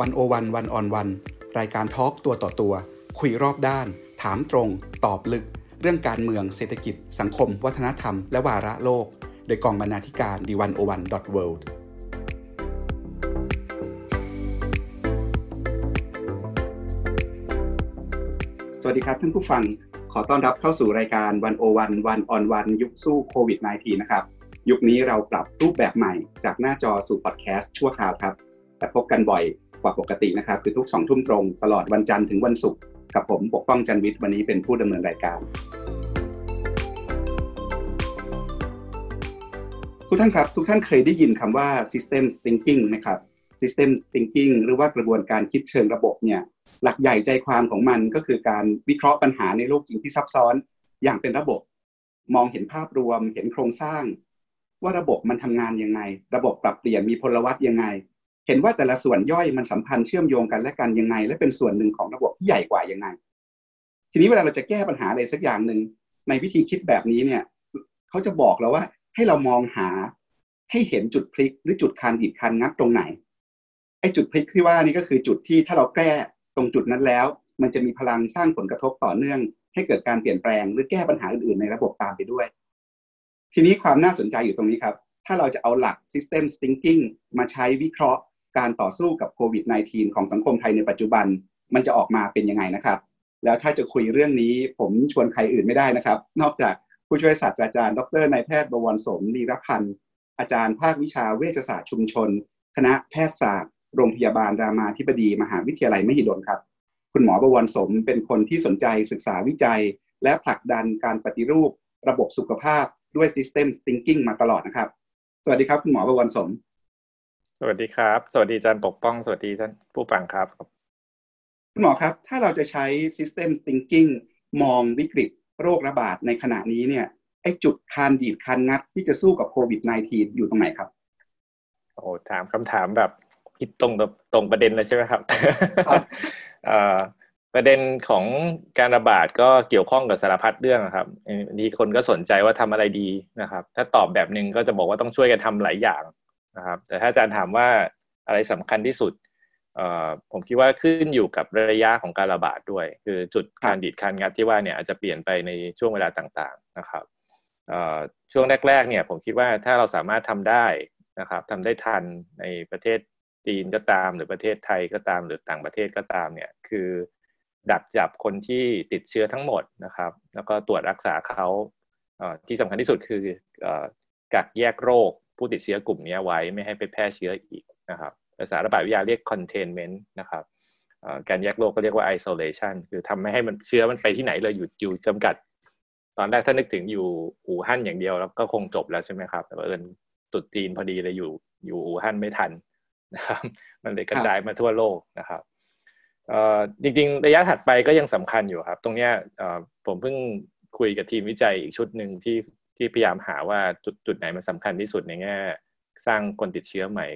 วันโอวันวันออนวันรายการทอล์กตัวต่อตัว คุยรอบด้าน ถามตรง ตอบลึก เรื่องการเมืองเศรษฐกิจ สังคม วัฒนธรรม และวาระโลก โดยกองบรรณาธิการดีวันโอวันดอทเวิลด์สวัสดีครับท่านผู้ฟังขอต้อนรับเข้าสู่รายการวันโอวันวันออนวันยุคสู้โควิด -19 นะครับ ยุคนี้เราปรับรูปแบบใหม่จากหน้าจอสู่พอดแคสต์ชั่วคราวครับ แต่พบกันบ่อย กว่าปกตินะครับ คือทุกสองทุ่มตรง ตลอดวันจันทร์ถึงวันศุกร์กับผมปกป้องจันวิทย์วันนี้เป็นผู้ดำเนินรายการ ทุกท่านครับ ทุกท่านเคยได้ยินคำว่า system thinking ไหมครับ system thinking หรือว่ากระบวนการคิดเชิงระบบเนี่ยหลักใหญ่ใจความของมันก็คือการวิเคราะห์ปัญหาในโลกจริงที่ซับซ้อนอย่างเป็นระบบ มองเห็นภาพรวมเห็นโครงสร้าง ว่าระบบมันทำงานยังไง ระบบปรับเปลี่ยนมีพลวัตยังไง เห็นว่าแต่ละส่วนย่อยมันสัมพันธ์เชื่อมโยงกันและกันยังไง และเป็นส่วนหนึ่งของระบบที่ใหญ่กว่ายังไง ทีนี้เวลาเราจะแก้ปัญหาอะไรสักอย่างหนึ่งในวิธีคิดแบบนี้เนี่ยเขาจะบอกเราว่าให้เรามองหาให้เห็นจุดพลิกหรือจุดคานดิดคานงัดตรงไหนไอ้จุดพลิกที่ว่านี่ก็คือจุดที่ถ้าเราแก้ตรงจุดนั้นแล้ว มันจะมีพลังสร้างผลกระทบต่อเนื่อง ให้เกิดการเปลี่ยนแปลงหรือแก้ปัญหาอื่นๆในระบบตามไปด้วย ทีนี้ความน่าสนใจอยู่ตรงนี้ครับ ถ้าเราจะเอาหลัก system thinking มาใช้วิเคราะห์ การต่อสู้กับโควิด -19 ของสังคมไทยในปัจจุบันมันจะออกมาเป็นยังไงนะครับ แล้วถ้าจะคุยเรื่องนี้ผมชวนใครอื่นไม่ได้นะครับ นอกจากผู้ช่วยศาสตราจารย์ ดรนายแพทย์บวรสมนีรพันธ์อาจารย์ภาควิชาเวชศาสตร์ชุมชน คณะแพทยศาสตร์ โรงพยาบาลรามาธิบดี มหาวิทยาลัยมหิดลครับ คุณหมอบวรสมเป็นคนที่สนใจศึกษาวิจัย และผลักดันการปฏิรูประบบสุขภาพด้วย System Thinking มาตลอดนะครับ สวัสดีครับ คุณหมอบวรสม สวัสดีครับ สวัสดีอาจารย์ปกป้อง สวัสดีท่านผู้ฟังครับ คุณหมอครับ ถ้าเราจะใช้ System Thinking มองวิกฤตโรคระบาดในขณะนี้เนี่ย ไอ้จุดคานดีดคานงัดที่จะสู้กับโควิด -19 อยู่ตรงไหนครับ โอ้ถามคำถามแบบคิดตรงตรงประเด็นเลยใช่ไหมครับประเด็นของการระบาดก็เกี่ยวข้องกับสารพัดเรื่องครับทีคนก็สนใจว่าทำอะไรดีนะครับ ถ้าตอบแบบหนึ่งก็จะบอกว่าต้องช่วยกันทำหลายอย่าง นะครับแต่ถ้าอาจารย์ถามว่าอะไรสำคัญที่สุดผมคิดว่าขึ้นอยู่กับระยะของการระบาดด้วย คือจุดการดีดการงัดที่ว่าเนี่ยอาจจะเปลี่ยนไปในช่วงเวลาต่างๆนะครับช่วงแรกๆเนี่ยผมคิดว่าถ้าเราสามารถทำได้นะครับทำได้ทันในประเทศจีนก็ตามหรือประเทศไทยก็ตามหรือต่างประเทศก็ตามเนี่ยคือดักจับคนที่ติดเชื้อทั้งหมดนะครับ แล้วก็ตรวจรักษาเขาที่สำคัญที่สุดคือกักแยกโรค ผู้ติดเชื้อกลุ่มนี้ไว้ไม่ให้ไปแพร่เชื้ออีกนะครับภาษาระบาดวิทยาเรียก containment นะครับการแยกโรคก็เรียกว่า isolation คือทำไม่ให้มันเชื้อมันไปที่ไหนเลยหยุดอยู่จำกัด ตอนแรกถ้านึกถึงอยู่อู่ฮั่นอย่างเดียวแล้วก็คงจบแล้วใช่ไหมครับแต่ว่าเอิญตุดจีนพอดีเลยอยู่อยู่อู่ฮั่นไม่ทันนะครับมันเลยกระจายมาทั่วโลกนะครับจริงๆ ระยะถัดไปก็ยังสำคัญอยู่ครับ ตรงนี้ผมเพิ่งคุยกับทีมวิจัยอีกชุดหนึ่งที่ ที่พยายามหาว่าจุดจุดไหนมันสาคัญที่สุดในแง่สร้างคนติดเชื้อใหม่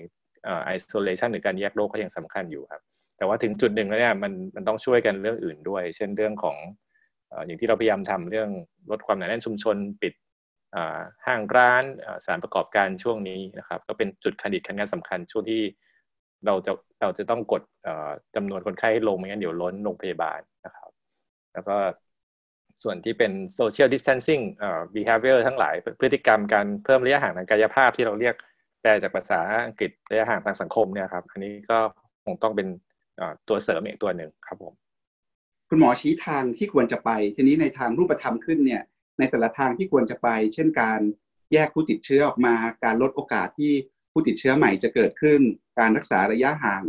ไอโซเลชันหรือการแยกโรคก็ยังสำคัญอยู่ครับ แต่ว่าถึงจุดหนึ่งแล้วเนี่ยมันมันต้องช่วยกันเรื่องอื่นด้วย เช่นเรื่องของอย่างที่เราพยายามทำเรื่องลดความหนาแน่นชุมชนปิดห้างร้านสานประกอบการช่วงนี้นะครับ ก็เป็นจุดคันดิดคันงานสำคัญช่วงที่เราจะเราจะต้องกดจำนวนคนไข้ให้ลงไม่งั้นเดี๋ยวล้นโรงพยาบาลนะครับ แล้วก็ ส่วนที่เป็น social distancing behavior ทั้งหลายพฤติกรรมการเพิ่มระยะห่างทางกายภาพที่เราเรียกแปลจากภาษาอังกฤษระยะห่างทางสังคมเนี่ยครับ อันนี้ก็คงต้องเป็นตัวเสริมอีกตัวหนึ่งครับผมคุณหมอชี้ทางที่ควรจะไป ทีนี้ในทางรูปธรรมขึ้นเนี่ย ในแต่ละทางที่ควรจะไป เช่นการแยกผู้ติดเชื้อออกมา การลดโอกาสที่ผู้ติดเชื้อใหม่จะเกิดขึ้น การรักษาระยะห่าง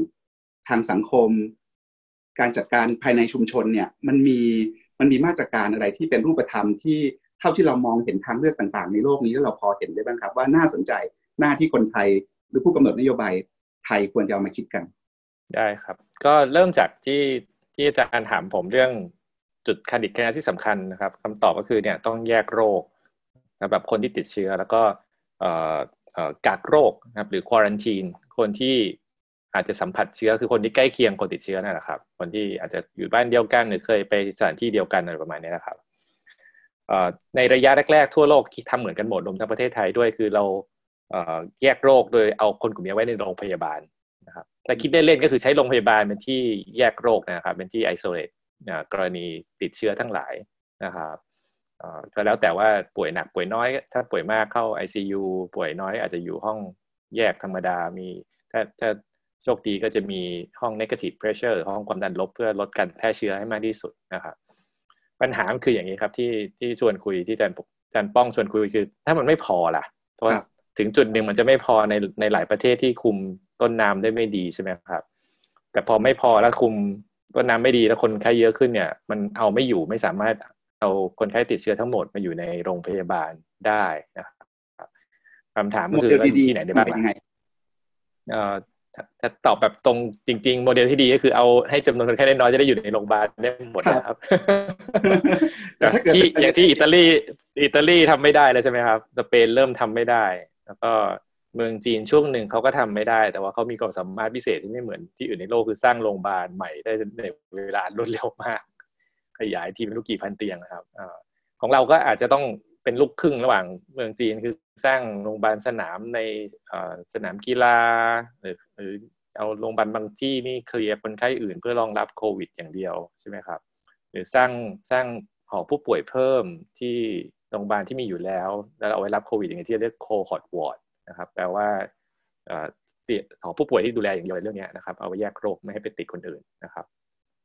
ทางสังคม การจัดการภายในชุมชนเนี่ย มันมี มันมีมาตรการอะไรที่เป็นรูปธรรมที่เท่าที่เรามองเห็นทางเลือกต่างๆ ในโลกนี้แล้วเราพอเห็นได้บ้างครับ ว่าน่าสนใจหน้าที่คนไทยหรือผู้กำหนดนโยบายไทยควรจะเอามาคิดกัน ได้ครับ ก็เริ่มจากที่ที่อาจารย์ถามผมเรื่องจุดคดิตคะแนนที่สำคัญนะครับคำตอบก็คือเนี่ยต้องแยกโรคแบบคนที่ติดเชื้อแล้วก็กักโรคนะครับหรือควอรันทีนคนที่ อาจจะสัมผัสเชื้อคือคนที่ใกล้เคียงคนติดเชื้อนั่นแหละครับ คนที่อาจจะอยู่บ้านเดียวกันหรือเคยไปสถานที่เดียวกันอะไรประมาณนี้นะครับในระยะแรกๆทั่วโลกที่ทำเหมือนกันหมดรวมทั้งประเทศไทยด้วยคือเราแยกโรคโดยเอาคนกลุ่มนี้ไว้ในโรงพยาบาลนะครับแต่คิดเล่นๆก็คือใช้โรงพยาบาลเป็นที่แยกโรคนะครับ เป็นที่ไอโซเลตกรณีติดเชื้อทั้งหลายนะครับก็แล้วแต่ว่าป่วยหนักป่วยน้อย ถ้าป่วยมากเข้า ICU ป่วยน้อยอาจจะอยู่ห้องแยกธรรมดามี ถ้าถ้า โชคดีก็จะมีห้อง negative pressure ห้องความดันลบเพื่อลดการแพร่เชื้อให้มากที่สุดนะครับ ปัญหาคืออย่างนี้ครับที่ที่ชวนคุยที่อาจารย์อาจารย์ป้องชวนคุยคือ ถ้ามันไม่พอล่ะเพราะถึงจุดหนึ่งมันจะไม่พอในในหลายประเทศที่คุมต้นน้ำได้ไม่ดีใช่ไหมครับ แต่พอไม่พอแล้วคุมต้นน้ำไม่ดีแล้วคนไข้เยอะขึ้นเนี่ย มันเอาไม่อยู่ไม่สามารถเอาคนไข้ติดเชื้อทั้งหมดมาอยู่ในโรงพยาบาลได้นะครับคำถามก็คือที่ไหนได้บ้าง ถ้าตอบแบบตรงจริง ๆ โมเดลที่ดีก็คือเอาให้จำนวนคนไข้น้อยจะได้อยู่ในโรงพยาบาลได้หมดนะครับแต่ที่อย่างที่อิตาลีอิตาลีทำไม่ได้แล้วใช่ไหมครับสเปนเริ่มทำไม่ได้ แล้วก็เมืองจีนช่วงหนึ่งเขาก็ทำไม่ได้ แต่ว่าเขามีความสามารถพิเศษที่ไม่เหมือนที่อื่นในโลกคือสร้างโรงพยาบาลใหม่ได้ในเวลารวดเร็วมาก ขยายทีเป็นลูกกี่พันเตียงนะครับอของเราก็อาจจะต้อง เป็นลูกครึ่งระหว่างเมืองจีนคือสร้างโรงพยาบาลสนามในสนามกีฬาหรือหรือเอาโรงพยาบาลบางที่นี่เคลียร์คนไข้อื่นเพื่อรองรับโควิด อย่างเดียวใช่ไหมครับ หรือสร้างสร้างหอผู้ป่วยเพิ่มที่โรงพยาบาลที่มีอยู่แล้ว แล้วเอาไว้รับโควิดอย่างที่เรียก cohort ward นะครับแปลว่าหอผู้ป่วยที่ดูแลอย่างเดียวเรื่องนี้นะครับเอาไว้แยกโรคไม่ให้ไปติดคนอื่นนะครับ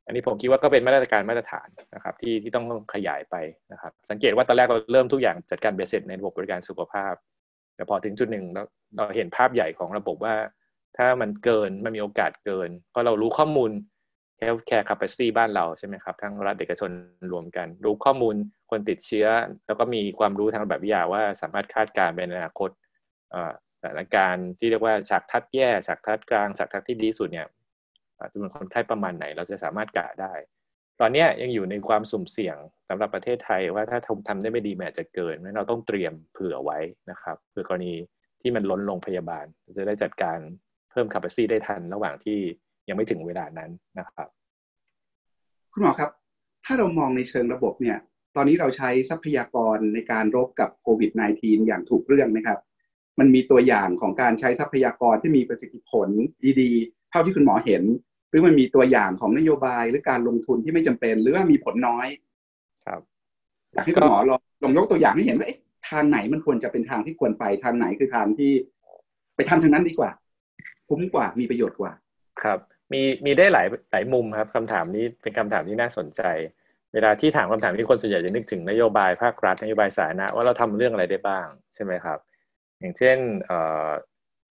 อันนี้ผมคิดว่าก็เป็นมาตรการมาตรฐานนะครับที่ที่ต้องขยายไปนะครับ สังเกตว่าตอนแรกเราเริ่มทุกอย่างจัดการ base set ในระบบบริการสุขภาพ แต่พอถึงจุดหนึ่งเราเราเห็นภาพใหญ่ของระบบว่า ถ้ามันเกินมันมีโอกาสเกิน เพราะเรารู้ข้อมูล healthcare capacity บ้านเราใช่ไหมครับทั้งรัฐเอกชนรวมกัน รู้ข้อมูลคนติดเชื้อ แล้วก็มีความรู้ทางแบบวิทยาว่าสามารถคาดการณ์เป็นอนาคตสถานการณ์ที่เรียกว่าฉากทัดแย่ฉากทัดกลางฉากทัดที่ดีสุดเนี่ย จำนวนคนไข้ประมาณไหน เราจะสามารถกะได้ ตอนนี้ยังอยู่ในความสุ่มเสี่ยงสำหรับประเทศไทยว่าถ้าทำทำได้ไม่ดีแม้จะเกินเราต้องเตรียมเผื่อไว้นะครับเผื่อกรณีที่มันล้นโรงพยาบาล จะได้จัดการเพิ่ม capacity ได้ทันระหว่างที่ยังไม่ถึงเวลานั้นนะครับ คุณหมอครับ ถ้าเรามองในเชิงระบบเนี่ย ตอนนี้เราใช้ทรัพยากรในการรบกับโควิด -19 อย่างถูกเรื่องนะครับ มันมีตัวอย่างของการใช้ทรัพยากรที่มีประสิทธิผลดีๆ เท่าที่คุณหมอเห็น หรือมันมีตัวอย่างของนโยบายหรือการลงทุนที่ไม่จำเป็น หรือว่ามีผลน้อย ครับอยากให้คุณหมอลองลองยกตัวอย่างให้เห็นว่าทางไหนมันควรจะเป็นทางที่ควรไปทางไหนคือทางที่ ไปทำทางนั้นดีกว่า คุ้มกว่ามีประโยชน์กว่า ครับ มีมีได้หลายหลายมุมครับคำถามนี้เป็นคำถามที่น่าสนใจ เวลาที่ถามคำถามที่คนส่วนใหญ่จะนึกถึงนโยบายภาครัฐนโยบายสาธารณะว่าเราทำเรื่องอะไรได้บ้างใช่ไหมครับ อย่างเช่น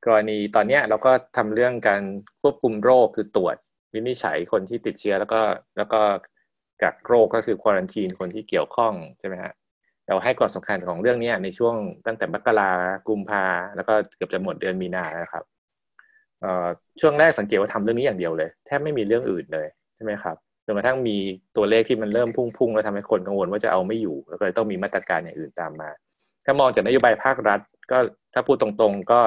กรณีตอนนี้เราก็ทำเรื่องการควบคุมโรคคือตรวจ วินิจฉัยคนที่ติดเชื้อแล้วก็แล้วก็กักโรคก็คือควอรันทีนคนที่เกี่ยวข้องใช่ไหมฮะเราให้ความสำคัญของเรื่องนี้ในช่วงตั้งแต่มกรากุมภาแล้วก็เกือบจะหมดเดือนมีนานะครับช่วงแรกสังเกตว่าทำเรื่องนี้อย่างเดียวเลยแทบไม่มีเรื่องอื่นเลยใช่ไหมครับจนกระทั่งมีตัวเลขที่มันเริ่มพุ่งๆแล้วทำให้คนกังวลว่าจะเอาไม่อยู่ แล้วก็เลยต้องมีมาตรการอย่างอื่นตามมา ถ้ามองจากนโยบายภาครัฐ ก็ถ้าพูดตรงๆ ก็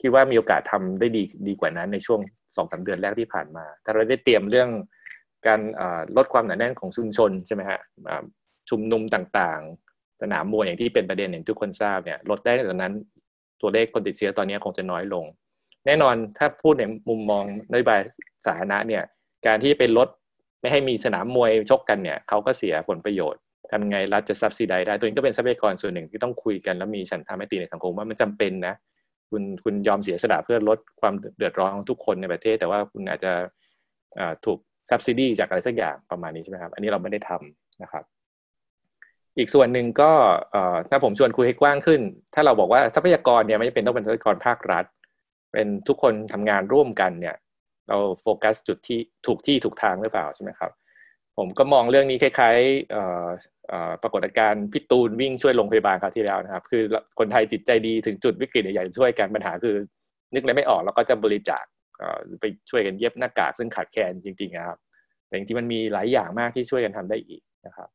คิดว่ามีโอกาสทำได้ดีดีกว่านั้นในช่วง สองสาเดือนแรกที่ผ่านมา ถ้าเราได้เตรียมเรื่องการลดความหนาแน่นของชุมชนใช่ไหมฮะชุมนุมต่างๆ สนามมวยอย่างที่เป็นประเด็นอย่างทุกคนทราบเนี่ยลดได้จากนั้นตัวเลขคนติดเชื้อตอนนี้คงจะน้อยลง แน่นอนถ้าพูดในมุมมองนโยบายสาธารณะเนี่ยการที่เป็นลดไม่ให้มีสนามมวยชกกันเนี่ยเขาก็เสียผลประโยชน์ทำไงรัฐจะซับซิได้ได้ตัวนี้ก็เป็นทรัพยากรส่วนหนึ่งที่ต้องคุยกันแล้วมีฉันทามติในสังคมว่ามันจำเป็นนะ คุณคุณยอมเสียสละเพื่อลดความเดือดร้อนของทุกคนในประเทศ แต่ว่าคุณอาจจะถูกซับซิดีจากอะไรสักอย่างประมาณนี้ใช่ไหมครับ อันนี้เราไม่ได้ทำนะครับ อีกส่วนหนึ่งก็ถ้าผมชวนคุยให้กว้างขึ้น ถ้าเราบอกว่าทรัพยากรเนี่ยไม่จำเป็นต้องเป็นทรัพยากรภาครัฐ เป็นทุกคนทำงานร่วมกันเนี่ย เราโฟกัสจุดที่ถูกที่ถูกทางหรือเปล่าใช่ไหมครับ ผมก็มองเรื่องนี้คล้ายๆปรากฏการณ์พิตูนวิ่งช่วยโรงพยาบาลคราวที่แล้วนะครับ คือคนไทยจิตใจดีถึงจุดวิกฤตใหญ่ๆช่วยกันปัญหาคือ นึกอะไรไม่ออกเราก็จะบริจาคไปช่วยกันเย็บหน้ากากซึ่งขาดแคลนจริงๆนะครับ แต่จริงๆมันมีหลายอย่างมากที่ช่วยกันทำได้อีกนะครับ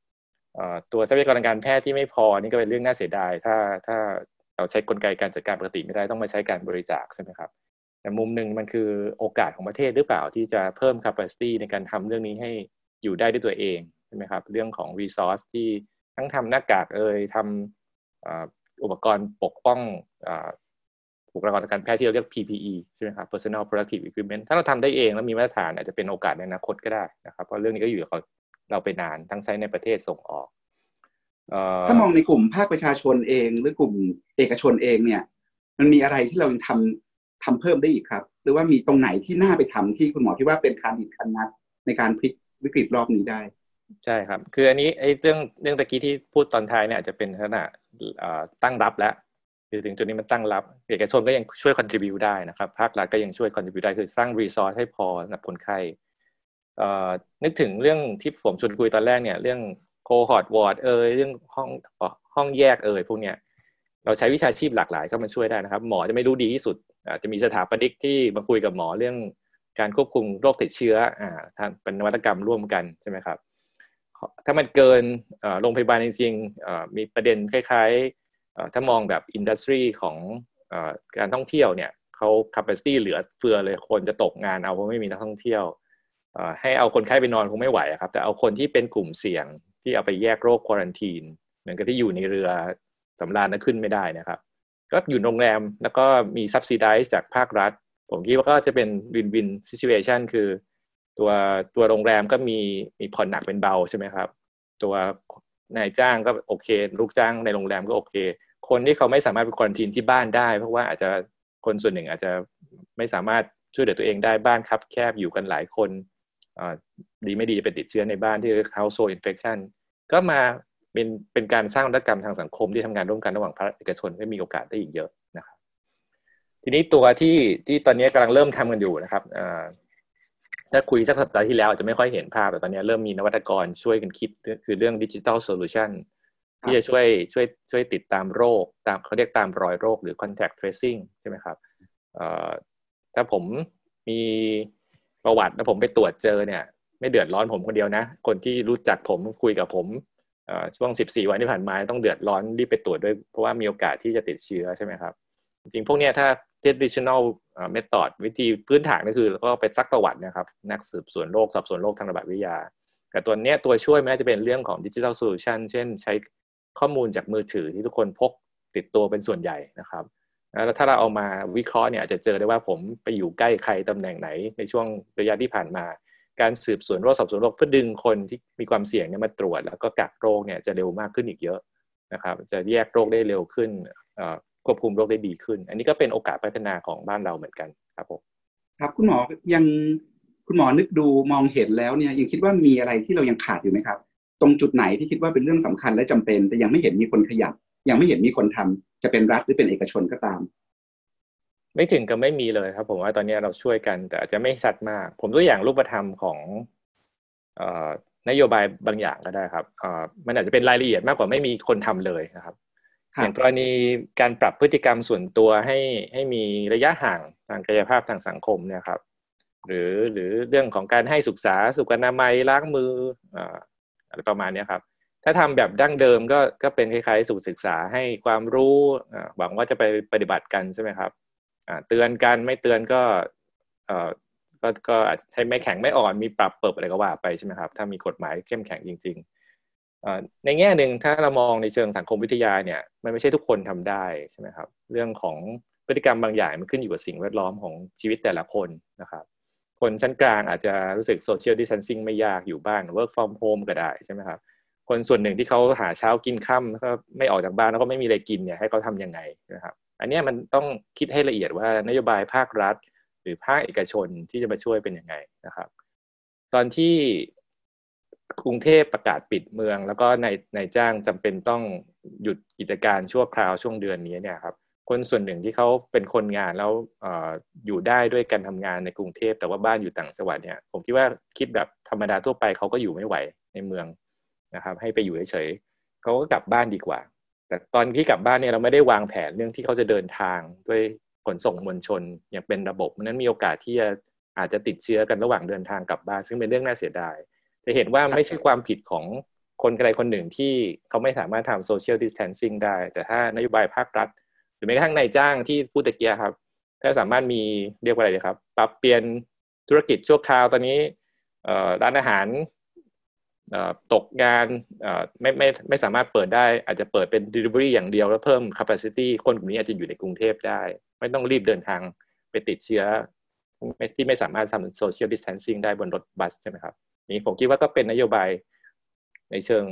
ตัวทรัพยากรทางการแพทย์ที่ไม่พอนี่ก็เป็นเรื่องน่าเสียดาย ถ้าถ้าเราใช้กลไกการจัดการปกติไม่ได้ต้องมาใช้การบริจาคใช่ไหมครับแต่มุมหนึ่งมันคือโอกาสของประเทศหรือเปล่าที่จะเพิ่ม capacity ในการทำเรื่องนี้ให้ อยู่ได้ด้วยตัวเองใช่ไหมครับ เรื่องของ resource ที่ทั้งทำหน้ากากเอ่ยทำอุปกรณ์ปกป้องบุคลากรทางการแพทย์ที่เราเรียก PPE ใช่ไหมครับ personal protective equipment ถ้าเราทำได้เองแล้วมีมาตรฐานอาจจะเป็นโอกาสในอนาคตก็ได้นะครับ เพราะเรื่องนี้ก็อยู่กับเราไปนานทั้งใช้ในประเทศส่งออกถ้ามองในกลุ่มภาคประชาชนเองหรือกลุ่มเอกชนเองเนี่ย มันมีอะไรที่เราทำทำเพิ่มได้อีกครับ หรือว่ามีตรงไหนที่น่าไปทำที่คุณหมอที่ว่าเป็นการดิดคันนัดในการพลิก วิกฤตรอบนี้ได้ ใช่ครับ คืออันนี้ไอ้เรื่องเรื่องตะกี้ที่พูดตอนท้ายเนี่ยอาจจะเป็นลักษณะตั้งรับแล้วคือถึงจุดนี้มันตั้งรับ เอกชนก็ยังช่วยคอนทริบิวได้นะครับภาครัฐก็ยังช่วยคอนทริบิวได้คือสร้างรีซอสให้พอสำหรับคนไข้นึกถึงเรื่องที่ผมชวนคุยตอนแรกเนี่ยเรื่องcohort ward เอยเรื่องห้องห้องแยกเอยพวกเนี้ยเราใช้วิชาชีพหลากหลายเข้ามาช่วยได้นะครับ หมอจะไม่รู้ดีที่สุดอาจจะมีสถาปนิกที่มาคุยกับหมอเรื่อง การควบคุมโรคติดเชื้ออ่าเป็นนวัตกรรมร่วมกันใช่ไหมครับ ถ้ามันเกินโรงพยาบาลจริงๆมีประเด็นคล้ายๆถ้ามองแบบ industry ของการท่องเที่ยวเนี่ยเขา capacity เหลือเฟือเลยคนจะตกงานเอาเพราะไม่มีนักท่องเที่ยวให้เอาคนไข้ไปนอนคงไม่ไหวครับ แต่เอาคนที่เป็นกลุ่มเสี่ยงที่เอาไปแยกโรค quarantine เหมือนกับที่อยู่ในเรือสำราญนั้นขึ้นไม่ได้นะครับ ก็อยู่โรงแรมแล้วก็มี subsidize จากภาครัฐ ผมคิดว่าก็จะเป็นวินวินซิช u a t i o n คือ ตัวตัวโรงแรมก็มีมีผ่อนหนักเป็นเบาใช่ไหมครับ ตัวนายจ้างก็โอเค ลูกจ้างในโรงแรมก็โอเค คนที่เขาไม่สามารถไป quarantine ที่บ้านได้ เพราะว่าอาจจะคนส่วนหนึ่งอาจจะไม่สามารถช่วยเหลือตัวเองได้บ้านครับ แคบอยู่กันหลายคนดีไม่ดีจะไปติดเชื้อในบ้านที่เรียก household infection ก็มาเป็นเป็นการสร้างนวัตกรรมทางสังคมที่ทำงานร่วมกันระหว่างภาคเอกชนให้มีโอกาสได้อีกเยอะ ทีนี้ตัวที่ที่ตอนนี้กำลังเริ่มทำกันอยู่นะครับถ้าคุยสักสัปดาห์ที่แล้วจะไม่ค่อยเห็นภาพ แต่ตอนนี้เริ่มมีนวัตกรช่วยกันคิดคือเรื่องดิจิทัลโซลูชันที่จะช่วยช่วยช่วยติดตามโรค ตามเขาเรียกตามรอยโรคหรือ contact tracing ใช่ไหมครับถ้าผมมีประวัติแล้วผมไปตรวจเจอเนี่ย ไม่เดือดร้อนผมคนเดียวนะ คนที่รู้จักผมคุยกับผมช่วง 14 วันที่ผ่านมาต้องเดือดร้อนรีบไปตรวจด้วยเพราะว่ามีโอกาสที่จะติดเชื้อใช่ไหมครับ จริงพวกนี้ถ้า traditional method วิธีพื้นฐานก็คือก็ไปซักประวัตินะครับ นักสืบสวนโรคสอบสวนโรคทางระบาดวิทยา แต่ตัวนี้ตัวช่วยมันจะเป็นเรื่องของ digital solution เช่นใช้ข้อมูลจากมือถือที่ทุกคนพกติดตัวเป็นส่วนใหญ่นะครับแล้วถ้าเราเอามาวิเคราะห์เนี่ยอาจจะเจอได้ว่าผมไปอยู่ใกล้ใครตำแหน่งไหนในช่วงระยะที่ผ่านมา การสืบสวนโรคสอบสวนโรคเพื่อดึงคนที่มีความเสี่ยงเนี่ยมาตรวจ แล้วก็กักโรคเนี่ยจะเร็วมากขึ้นอีกเยอะนะครับ จะแยกโรคได้เร็วขึ้น ควบคุมโรคได้ดีขึ้น อันนี้ก็เป็นโอกาสพัฒนาของบ้านเราเหมือนกันครับผมครับคุณหมอยังคุณหมอนึกดูมองเห็นแล้วเนี่ยยังคิดว่ามีอะไรที่เรายังขาดอยู่ไหมครับ ตรงจุดไหนที่คิดว่าเป็นเรื่องสำคัญและจำเป็น แต่ยังไม่เห็นมีคนขยับ ยังไม่เห็นมีคนทำจะเป็นรัฐหรือเป็นเอกชนก็ตาม ไม่ถึงกับไม่มีเลยครับ ผมว่าตอนนี้เราช่วยกัน แต่อาจจะไม่ชัดมาก ผมตัวอย่างรูปธรรมของนโยบายบางอย่างก็ได้ครับมันอาจจะเป็นรายละเอียดมากกว่าไม่มีคนทำเลยนะครับ อย่างกรณีการปรับพฤติกรรมส่วนตัวให้ให้มีระยะห่างทางกายภาพทางสังคมเนี่ยครับหรือหรือเรื่องของการให้ศึกษาสุขอนามัยล้างมืออะไรประมาณนี้ครับ ถ้าทำแบบดั้งเดิมก็ก็เป็นคล้ายๆสูตรศึกษาให้ความรู้หวังว่าจะไปปฏิบัติกันใช่ไหมครับเตือนกันไม่เตือนก็ก็ก็อาจใช้ไม่แข็งไม่อ่อนมีปรับเปิดอะไรก็ว่าไปใช่ไหมครับ ถ้ามีกฎหมายเข้มแข็งจริง ๆ ในแง่หนึ่งถ้าเรามองในเชิงสังคมวิทยาเนี่ยมันไม่ใช่ทุกคนทำได้ใช่ไหมครับเรื่องของพฤติกรรมบางอย่างมันขึ้นอยู่กับสิ่งแวดล้อมของชีวิตแต่ละคนนะครับคนชั้นกลางอาจจะรู้สึก social distancing ไม่ยากอยู่บ้าน work from home ก็ได้ใช่ไหมครับคนส่วนหนึ่งที่เขาหาเช้ากินค่ำแล้วก็ไม่ออกจากบ้านแล้วก็ไม่มีอะไรกินเนี่ยให้เขาทำยังไงนะครับอันนี้มันต้องคิดให้ละเอียดว่านโยบายภาครัฐ หรือภาคเอกชนที่จะมาช่วยเป็นยังไงนะครับ ตอนที่ กรุงเทพประกาศปิดเมือง แล้วก็ในในจ้างจำเป็นต้องหยุดกิจการชั่วคราวช่วงเดือนนี้เนี่ยครับคนส่วนหนึ่งที่เขาเป็นคนงานแล้วออยู่ได้ด้วยการทำงานในกรุงเทพแต่ว่าบ้านอยู่ต่างจังหวัดเนี่ยผมคิดว่าคิดแบบธรรมดาทั่วไปเขาก็อยู่ไม่ไหวในเมืองนะครับ ให้ไปอยู่เฉยๆเขาก็กลับบ้านดีกว่า แต่ตอนที่กลับบ้านเนี่ยเราไม่ได้วางแผนเรื่องที่เขาจะเดินทางด้วยขนส่งมวลชนอย่างเป็นระบบนั้นมีโอกาสที่จะอาจจะติดเชื้อกันระหว่างเดินทางกลับบ้าน ซึ่งเป็นเรื่องน่าเสียดาย จะเห็นว่าไม่ใช่ความผิดของคนใดคนหนึ่งที่เขาไม่สามารถทำ social distancing ได้ แต่ถ้านโยบายภาครัฐ หรือแม้กระทั่งนายจ้างที่พูดตะกี้ครับ ถ้าสามารถมีเรียกว่าอะไรดีครับ ปรับเปลี่ยนธุรกิจชั่วคราวตอนนี้ร้านอาหารตกงานไม่ไม่ไม่สามารถเปิดได้ อาจจะเปิดเป็น delivery อย่างเดียวแล้วเพิ่ม capacity คนกลุ่มนี้อาจจะอยู่ในกรุงเทพได้ ไม่ต้องรีบเดินทางไปติดเชื้อที่ไม่สามารถทำ social distancing ได้บนรถบัสใช่ไหมครับ นี่ผมคิดว่าก็เป็นนโยบายในเชิง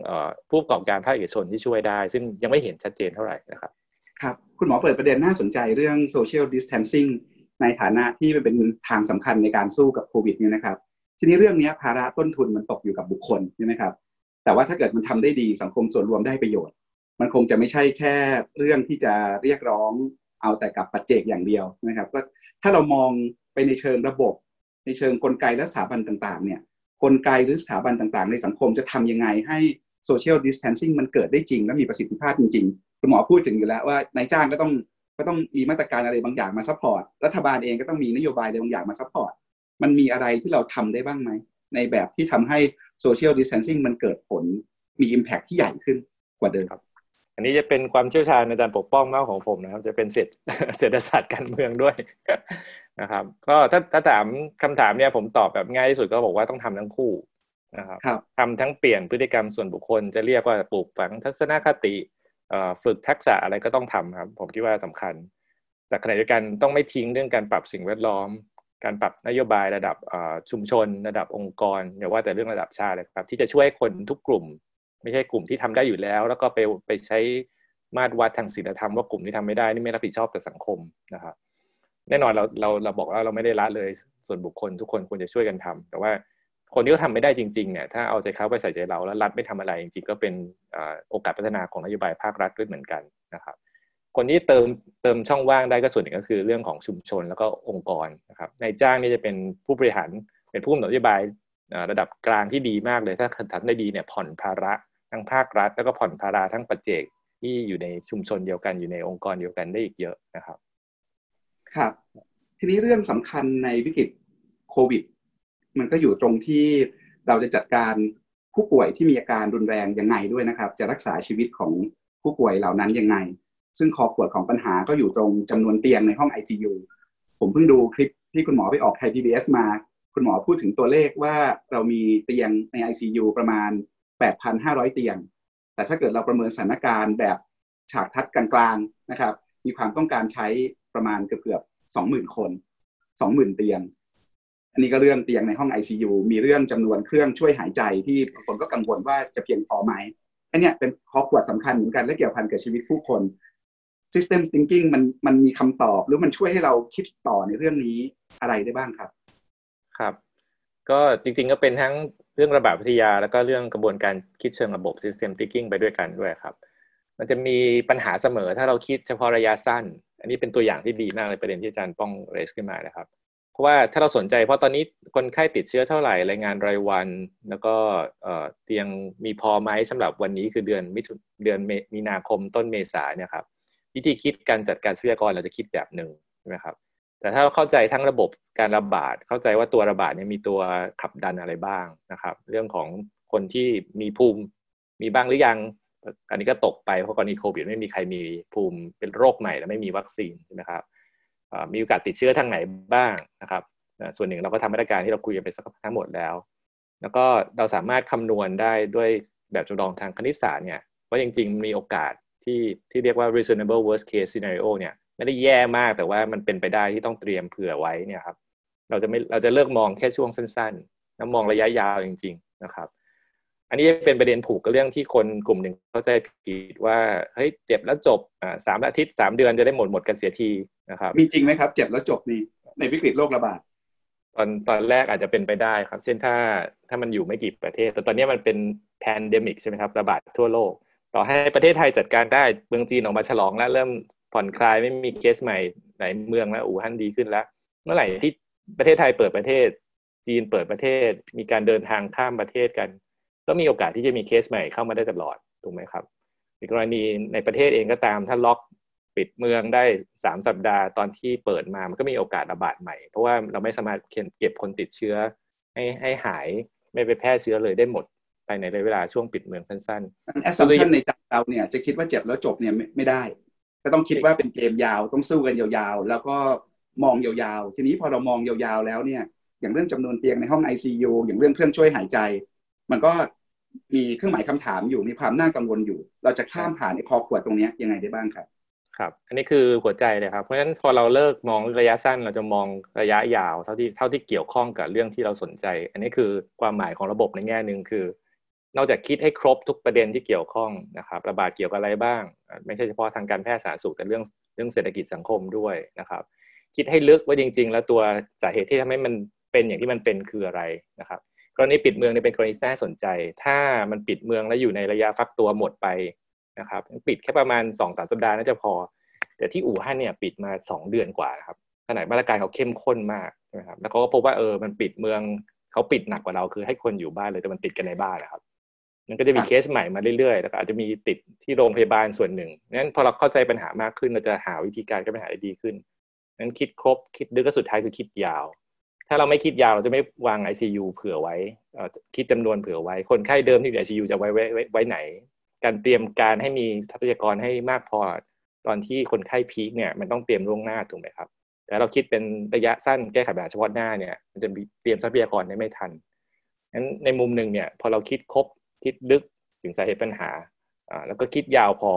ผู้ประกอบการภาคเอกชนที่ช่วยได้ ซึ่งยังไม่เห็นชัดเจนเท่าไหร่นะครับ ครับ คุณหมอเปิดประเด็นน่าสนใจเรื่อง social distancing ในฐานะที่มันเป็นทางสำคัญในการสู้กับโควิดเนี่ยนะครับ ทีนี้เรื่องนี้ภาระต้นทุนมันตกอยู่กับบุคคลใช่ไหมครับ แต่ว่าถ้าเกิดมันทำได้ดีสังคมส่วนรวมได้ประโยชน์ มันคงจะไม่ใช่แค่เรื่องที่จะเรียกร้องเอาแต่กับปัจเจกอย่างเดียวนะครับ ก็ถ้าเรามองไปในเชิงระบบ ในเชิงกลไกและสถาบันต่างๆ เนี่ย กลไกหรือสถาบันต่างๆ ในสังคมจะทำยังไงให้ social distancing มันเกิดได้จริง และมีประสิทธิภาพจริงๆ คุณหมอพูดถึงอยู่แล้วว่านายจ้างก็ต้องก็ต้องมีมาตรการอะไรบางอย่างมา support รัฐบาลเองก็ต้องมีนโยบายอะไรบางอย่างมา support มันมีอะไรที่เราทำได้บ้างไหม ในแบบที่ทำให้social distancing มันเกิดผลมี impact ที่ใหญ่ขึ้นกว่าเดิมครับ อันนี้จะเป็นความเชี่ยวชาญในการปกป้องมากของผมนะครับ จะเป็นเศรษเศรษฐศาสตร์การเมืองด้วยนะครับ ก็ถ้าถ้าถามคำถามเนี่ยผมตอบแบบง่ายที่สุดก็บอกว่าต้องทำทั้งคู่นะครับทำทั้งเปลี่ยนพฤติกรรมส่วนบุคคล จะเรียกว่าปลูกฝังทัศนคติฝึกทักษะอะไรก็ต้องทำครับ ผมคิดว่าสำคัญ แต่ขณะเดียวกันต้องไม่ทิ้งเรื่องการปรับสิ่งแวดล้อม การปรับนโยบายระดับชุมชน ระดับองค์กรอย่าว่าแต่เรื่องระดับชาติเลยครับ ที่จะช่วยคนทุกกลุ่ม ไม่ใช่กลุ่มที่ทำได้อยู่แล้ว แล้วก็ไปไปใช้มาตรวัดทางศีลธรรมว่ากลุ่มที่ทำไม่ได้นี่ไม่รับผิดชอบต่อสังคมนะครับแน่นอนเราเราเราบอกว่าเราไม่ได้ละเลยส่วนบุคคลทุกคนควรจะช่วยกันทำแต่ว่าคนที่เขาทาไม่ได้จริงๆเนี่ยถ้าเอาใจเขาไปใส่ใจเราแล้วรัฐไม่ทำอะไรจริงๆก็เป็นโอกาสพัฒนาของนโยบายภาครัฐด้วยเหมือนกันนะครับ คนที่เติมเติมช่องว่างได้ก็ส่วนหนึ่งก็คือเรื่องของชุมชนแล้วก็องค์กรนะครับนายจ้างนี่จะเป็นผู้บริหารเป็นผู้กำหนดนโยบาย ระดับกลางที่ดีมากเลยถ้าทำได้ดีเนี่ยผ่อนภาระทั้งภาครัฐ แล้วก็ผ่อนภาระทั้งปัจเจกที่อยู่ในชุมชนเดียวกันอยู่ในองค์กรเดียวกันได้อีกเยอะนะครับครับทีนี้เรื่องสำคัญในวิกฤตโควิด มันก็อยู่ตรงที่เราจะจัดการผู้ป่วยที่มีอาการรุนแรงยังไงด้วยนะครับ จะรักษาชีวิตของผู้ป่วยเหล่านั้นยังไง ซึ่งคอขวดของปัญหาก็อยู่ตรงจำนวนเตียงในห้อง ICU ผมเพิ่งดูคลิปที่คุณหมอไปออกไทย PBS มา คุณหมอพูดถึงตัวเลขว่าเรามีเตียงใน ICU ประมาณ 8,500 เตียง แต่ถ้าเกิดเราประเมินสถานการณ์แบบฉากทัดกลางๆนะครับ มีความต้องการใช้ประมาณเกือบๆ20,000 คน 20,000 เตียง อันนี้ก็เรื่องเตียงในห้อง ICU มีเรื่องจำนวนเครื่องช่วยหายใจที่บางคนก็กังวลว่าจะเพียงพอไหมอันนี้เป็นข้อขวดสำคัญเหมือนกันและเกี่ยวพันกับชีวิตผู้คน System Thinking มันมันมีคำตอบหรือมันช่วยให้เราคิดต่อในเรื่องนี้อะไรได้บ้างครับ ครับ ก็จริงๆก็เป็นทั้งเรื่องระบาดวิทยา แล้วก็เรื่องกระบวนการคิดเชิงระบบ System Thinking ไปด้วยกันด้วยครับ มันจะมีปัญหาเสมอถ้าเราคิดเฉพาะระยะสั้น อันนี้เป็นตัวอย่างที่ดีมากเลยประเด็นที่อาจารย์ป้องเรสขึ้นมานะครับ เพราะว่าถ้าเราสนใจเพราะตอนนี้คนไข้ติดเชื้อเท่าไหร่รายงานรายวัน แล้วก็เตียงมีพอไหมสำหรับวันนี้คือเดือนมิถุนเดือนมีนาคมต้นเมษาเนี่ยครับวิธีคิดการจัดการทรัพยากรเราจะคิดแบบหนึ่งใช่ไหมครับ แต่ถ้าเราเข้าใจทั้งระบบการระบาด เข้าใจว่าตัวระบาดเนี่ยมีตัวขับดันอะไรบ้างนะครับ เรื่องของคนที่มีภูมิมีบ้างหรือยัง อันนี้ก็ตกไปเพราะกรณีโควิดไม่มีใครมีภูมิเป็นโรคใหม่และไม่มีวัคซีนใช่ไหมครับมีโอกาสติดเชื้อทางไหนบ้างนะครับ ส่วนหนึ่งเราก็ทำมาตรการที่เราคุยกันไปสักทั้งหมดแล้ว แล้วก็เราสามารถคำนวณได้ด้วยแบบจำลองทางคณิตศาสตร์เนี่ยว่าจริงๆมีโอกาสที่ที่เรียกว่า reasonable worst case scenario เนี่ย ไม่ได้แย่มากแต่ว่ามันเป็นไปได้ที่ต้องเตรียมเผื่อไว้เนี่ยครับ เราจะไม่เราจะเลิกมองแค่ช่วงสั้นๆแล้วมองระยะยาวจริง ๆ นะครับ อันนี้เป็นประเด็นผูกกับเรื่องที่คนกลุ่มหนึ่งเข้าใจผิดว่าเฮ้ยเจ็บแล้วจบอ่าสามอาทิตย์สามเดือนจะได้หมดหมดกันเสียทีนะครับ มีจริงไหมครับ เจ็บแล้วจบนี่ในวิกฤตโรคระบาดตอนตอนแรกอาจจะเป็นไปได้ครับ เช่นถ้าถ้ามันอยู่ไม่กี่ประเทศ แต่ตอนนี้มันเป็น pandemic ใช่ไหมครับ ระบาดทั่วโลก ต่อให้ประเทศไทยจัดการได้เมืองจีนออกมาฉลองแล้วเริ่ม ผ่อนคลายไม่มีเคสใหม่ในเมืองแล้วอู่ฮั่นดีขึ้นแล้ว เมื่อไหร่ที่ประเทศไทยเปิดประเทศ จีนเปิดประเทศ มีการเดินทางข้ามประเทศกัน ก็มีโอกาสที่จะมีเคสใหม่เข้ามาได้ตลอดถูกไหมครับในกรณีในประเทศเองก็ตามถ้าล็อกปิดเมืองได้สามสัปดาห์ตอนที่เปิดมามันก็มีโอกาสระบาดใหม่ เพราะว่าเราไม่สามารถเก็บคนติดเชื้อ ให้ให้หายไม่ไปแพร่เชื้อเลยได้หมดภายในระยะเวลาช่วงปิดเมืองสั้นๆแอสซัมชันในใจเราเนี่ยจะคิดว่าเจ็บแล้วจบเนี่ยไม่ได้ ก็ต้องคิดว่าเป็นเกมยาวต้องสู้กันยาวๆ แล้วก็มองยาวๆ ทีนี้พอเรามองยาวๆแล้วเนี่ย อย่างเรื่องจำนวนเตียงในห้อง ICU อย่างเรื่องเครื่องช่วยหายใจ มันก็มีเครื่องหมายคำถามอยู่มีความน่ากังวลอยู่ เราจะข้ามผ่านในคอขวดตรงนี้ยังไงได้บ้างครับครับ อันนี้คือหัวใจเลยครับ เพราะฉะนั้นพอเราเลิกมองระยะสั้นเราจะมองระยะยาวเท่าที่เท่าที่เกี่ยวข้องกับเรื่องที่เราสนใจ อันนี้คือความหมายของระบบในแง่หนึ่งคือ นอกจากคิดให้ครบทุกประเด็นที่เกี่ยวข้องนะครับระบาดเกี่ยวกับอะไรบ้าง ไม่ใช่เฉพาะทางการแพทย์สาธารณสุขแต่เรื่องเรื่องเศรษฐกิจสังคมด้วยนะครับ คิดให้ลึกว่าจริง ๆ แล้วตัวสาเหตุที่ทำให้มันเป็นอย่างที่มันเป็นคืออะไรนะครับกรณีปิดเมืองเนี่ยเป็นกรณีน่าสนใจ ถ้ามันปิดเมืองแล้วอยู่ในระยะฟักตัวหมดไปนะครับปิดแค่ประมาณสองสามสัปดาห์น่าจะพอ แต่ที่อู่ฮั่นเนี่ยปิดมาสองเดือนกว่าครับขนาดมาตรการเขาเข้มข้นมากนะครับแล้วเขาก็พบว่าเออมันปิดเมืองเขาปิดหนักกว่าเราคือให้คนอยู่บ้านเลยแต่มันติดกันในบ้านนะครับ มันก็จะมีเคสใหม่มาเรื่อยๆ แล้วก็อาจจะมีติดที่โรงพยาบาลส่วนหนึ่งนั้นพอเราเข้าใจปัญหามากขึ้นเราจะหาวิธีการแก้ปัญหาได้ดีขึ้นนั้นคิดครบคิดดึกก็สุดท้ายคือคิดยาว ถ้าเราไม่คิดยาวเราจะไม่วาง ICU เผื่อไว้คิดจำนวนเผื่อไว้ คนไข้เดิมที่อยู่ ICU จะไว้ไว้ไว้ไหน การเตรียมการให้มีทรัพยากรให้มากพอตอนที่คนไข้พีคเนี่ยมันต้องเตรียมล่วงหน้าถูกไหมครับ แต่เราคิดเป็นระยะสั้นแก้ไขปัญหาเฉพาะหน้าเนี่ยมันจะเตรียมทรัพยากรได้ไม่ทันงั้นในมุมหนึ่งเนี่ยพอเราคิดครบ คิดลึกถึงสาเหตุปัญหาอ่าแล้วก็คิดยาวพอ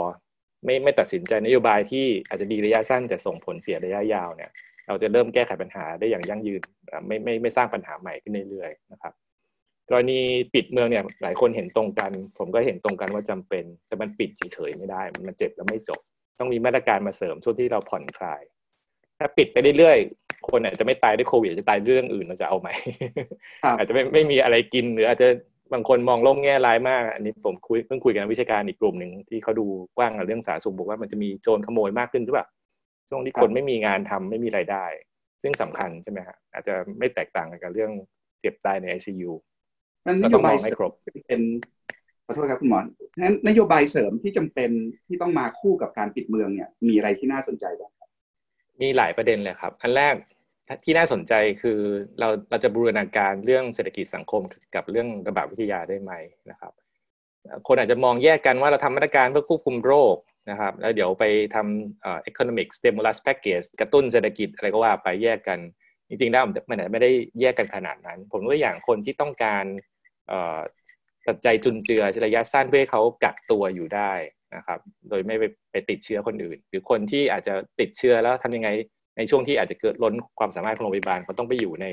ไม่ไม่ตัดสินใจนโยบายที่อาจจะดีระยะสั้นแต่ส่งผลเสียระยะยาวเนี่ย เราจะเริ่มแก้ไขปัญหาได้อย่างยั่งยืนไม่ไม่ไม่สร้างปัญหาใหม่ขึ้นเรื่อยๆนะครับกรณีปิดเมืองเนี่ยหลายคนเห็นตรงกัน ผมก็เห็นตรงกันว่าจำเป็น แต่มันปิดเฉยๆไม่ได้ มันเจ็บแล้วไม่จบ ต้องมีมาตรการมาเสริมช่วงที่เราผ่อนคลาย ถ้าปิดไปเรื่อยๆคนอาจจะไม่ตายด้วยโควิดจะตายเรื่องอื่นเราจะเอาไหมอาจจะไม่ไม่มีอะไรกินหรืออาจจะ บางคนมองโลกแง่ร้ายมากอันนี้ผมคุยเพิ่งคุยกันวิชาการอีกกลุ่มหนึ่งที่เขาดูกว้างเรื่องสาธารณสุขบอกว่ามันจะมีโจรขโมยมากขึ้นหรือเปล่าช่วงที่คนไม่มีงานทำไม่มีรายได้ ซึ่งสำคัญใช่ไหมฮะอาจจะไม่แตกต่างกันกับเรื่องเจ็บตายใน ICU มันนโยบายให้ครบเป็นขอโทษครับคุณหมอนั้นนโยบายเสริมที่จำเป็นที่ต้องมาคู่กับการปิดเมืองเนี่ย มีอะไรที่น่าสนใจบ้างครับมีหลายประเด็นเลยครับ อันแรก ที่น่าสนใจคือเราเราจะบูรณาการเรื่องเศรษฐกิจสังคมกับเรื่องระบาดวิทยาได้ไหมนะครับ คนอาจจะมองแยกกันว่าเราทำมาตรการเพื่อควบคุมโรคนะครับแล้วเดี๋ยวไปทำ economic stimulus package กระตุ้นเศรษฐกิจอะไรก็ว่าไปแยกกัน จริงๆแล้วมันไม่ได้แยกกันขนาดนั้น ผมว่าอย่างคนที่ต้องการตัดใจจุนเจือระยะสั้นเพื่อให้เขากักตัวอยู่ได้นะครับ โดยไม่ไปไปติดเชื้อคนอื่น หรือคนที่อาจจะติดเชื้อแล้วทำยังไง ในช่วงที่อาจจะเกิดล้นความสามารถของโรงพยาบาลเขาต้องไปอยู่ใน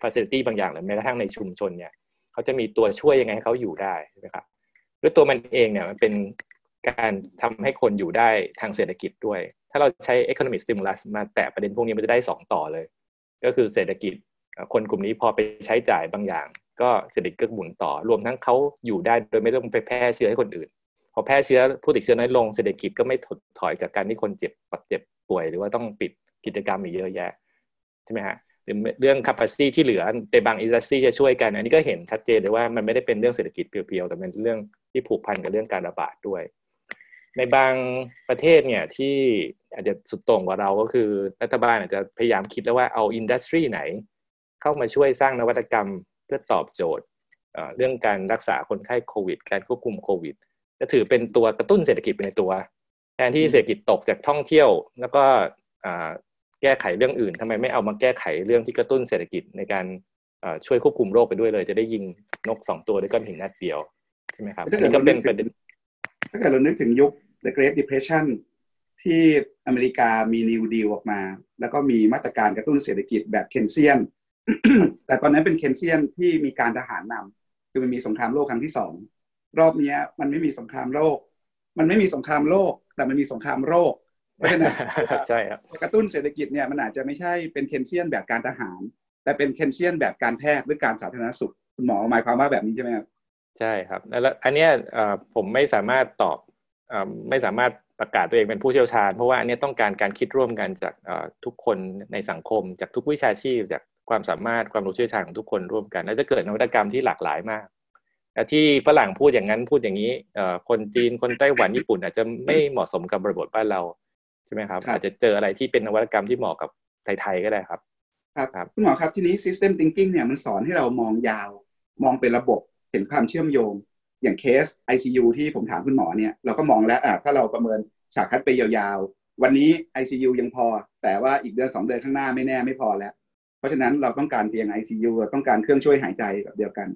facility บางอย่างหรือแม้กระทั่งในชุมชนเนี่ยเขาจะมีตัวช่วยยังไงให้เขาอยู่ได้ใช่ไหมครับด้วยตัวมันเองเนี่ยมันเป็นการทำให้คนอยู่ได้ทางเศรษฐกิจด้วย ถ้าเราใช้ economic stimulus มาแตะประเด็นพวกนี้มันจะได้สองต่อเลย ก็คือเศรษฐกิจคนกลุ่มนี้พอไปใช้จ่ายบางอย่าง ก็เศรษฐกิจก็หมุนต่อ รวมทั้งเขาอยู่ได้โดยไม่ต้องไปแพร่เชื้อให้คนอื่น พอแพร่เชื้อผู้ติดเชื้อน้อยลงเศรษฐกิจก็ไม่ถดถอยจากการที่คนเจ็บปัดเจ็บป่วย หรือว่าต้องปิด กิจกรรมอีกเยอะแยะใช่ไหมฮะหรือเรื่อง capacity ที่เหลือในบางอินดัสทรีจะช่วยกัน อันนี้ก็เห็นชัดเจนเลยว่ามันไม่ได้เป็นเรื่องเศรษฐกิจเพียวๆแต่เป็นเรื่องที่ผูกพันกับเรื่องการระบาดด้วย ในบางประเทศเนี่ยที่อาจจะสุดโต่งกว่าเราก็คือรัฐบาลอาจจะพยายามคิดแล้วว่าเอาอินดัสทรีไหน เข้ามาช่วยสร้างนวัตกรรมเพื่อตอบโจทย์เรื่องการรักษาคนไข้โควิด การควบคุมโควิดจะถือเป็นตัวกระตุ้นเศรษฐกิจไปในตัว แทนที่เศรษฐกิจตกจากท่องเที่ยว แล้วก็ แก้ไขเรื่องอื่นทำไมไม่เอามาแก้ไขเรื่องที่กระตุ้นเศรษฐกิจในการช่วยควบคุมโรคไปด้วยเลย จะได้ยิงนกสองตัวด้วยก้อนหินนัดเดียวใช่ไหมครับอันนี้ก็เป็นประเด็นถ้าเกิดเรานึกถึงยุค The Great Depression ที่อเมริกามี New Deal ออกมา แล้วก็มีมาตรการกระตุ้นเศรษฐกิจแบบเคนเซียน แต่ตอนนั้นเป็นเคนเซียนที่มีการทหารนำคือมันมีสงครามโลกครั้งที่สองรอบนี้มันไม่มีสงครามโลก มันไม่มีสงครามโลก แต่มันมีสงครามโรค เพราะฉะนั้นใช่ครับกระตุ้นเศรษฐกิจเนี่ยมันอาจจะไม่ใช่เป็นเคนเซียนแบบการทหาร แต่เป็นเคนเซียนแบบการแพทย์หรือการสาธารณสุขคุณหมอหมายความว่าแบบนี้ใช่ไหมครับใช่ครับแล้วอันนี้ผมไม่สามารถตอบไม่สามารถประกาศตัวเองเป็นผู้เชี่ยวชาญ เพราะว่าอันนี้ต้องการการคิดร่วมกันจากทุกคนในสังคม จากทุกวิชาชีพ จากความสามารถความรู้เชี่ยวชาญของทุกคนร่วมกัน แล้วจะเกิดนวัตกรรมที่หลากหลายมากแต่ที่ฝรั่งพูดอย่างนั้นพูดอย่างนี้คนจีนคนไต้หวันญี่ปุ่นอาจจะไม่เหมาะสมกับบริบทบ้านเรา ใช่ไหมครับ อาจจะเจออะไรที่เป็นนวัตกรรมที่เหมาะกับไทยๆก็ได้ครับ ครับคุณหมอครับทีนี้ system thinking เนี่ยมันสอนให้เรามองยาว มองเป็นระบบเห็นความเชื่อมโยง อย่างเคส ICU ที่ผมถามคุณหมอเนี่ยเราก็มองแล้วถ้าเราประเมินฉากคัดไปยาวๆ วันนี้ ICU ยังพอ แต่ว่าอีกเดือนสองเดือนข้างหน้าไม่แน่ไม่พอแล้ว เพราะฉะนั้นเราต้องการเตียง ICU ต้องการเครื่องช่วยหายใจแบบเดียวกัน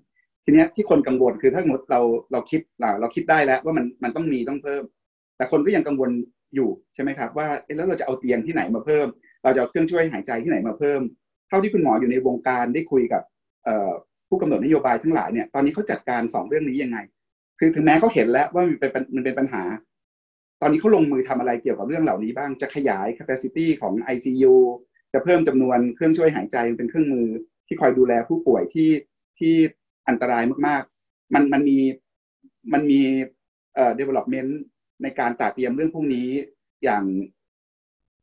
ทีเนี้ยที่คนกังวลคือถ้าสมมติเราเราคิดเราเราคิดได้แล้วว่ามันมันต้องมีต้องเพิ่ม แต่คนก็ยังกังวล อยู่ใช่ไหมครับว่าแล้วเราจะเอาเตียงที่ไหนมาเพิ่ม เราจะเอาเครื่องช่วยหายใจที่ไหนมาเพิ่ม เท่าที่คุณหมออยู่ในวงการได้คุยกับผู้กำหนดนโยบายทั้งหลายเนี่ยตอนนี้เขาจัดการสองเรื่องนี้ยังไง คือถึงแม้เขาเห็นแล้วว่ามันเป็นมันเป็นปัญหา ตอนนี้เขาลงมือทำอะไรเกี่ยวกับเรื่องเหล่านี้บ้างจะขยาย capacity ของ ICU จะเพิ่มจำนวนเครื่องช่วยหายใจเป็นเครื่องมือที่คอยดูแลผู้ป่วยที่ที่อันตรายมากๆ มันมันมีมันมีเอ่อ development ในการตาเตรียมเรื่องพวกนี้อย่าง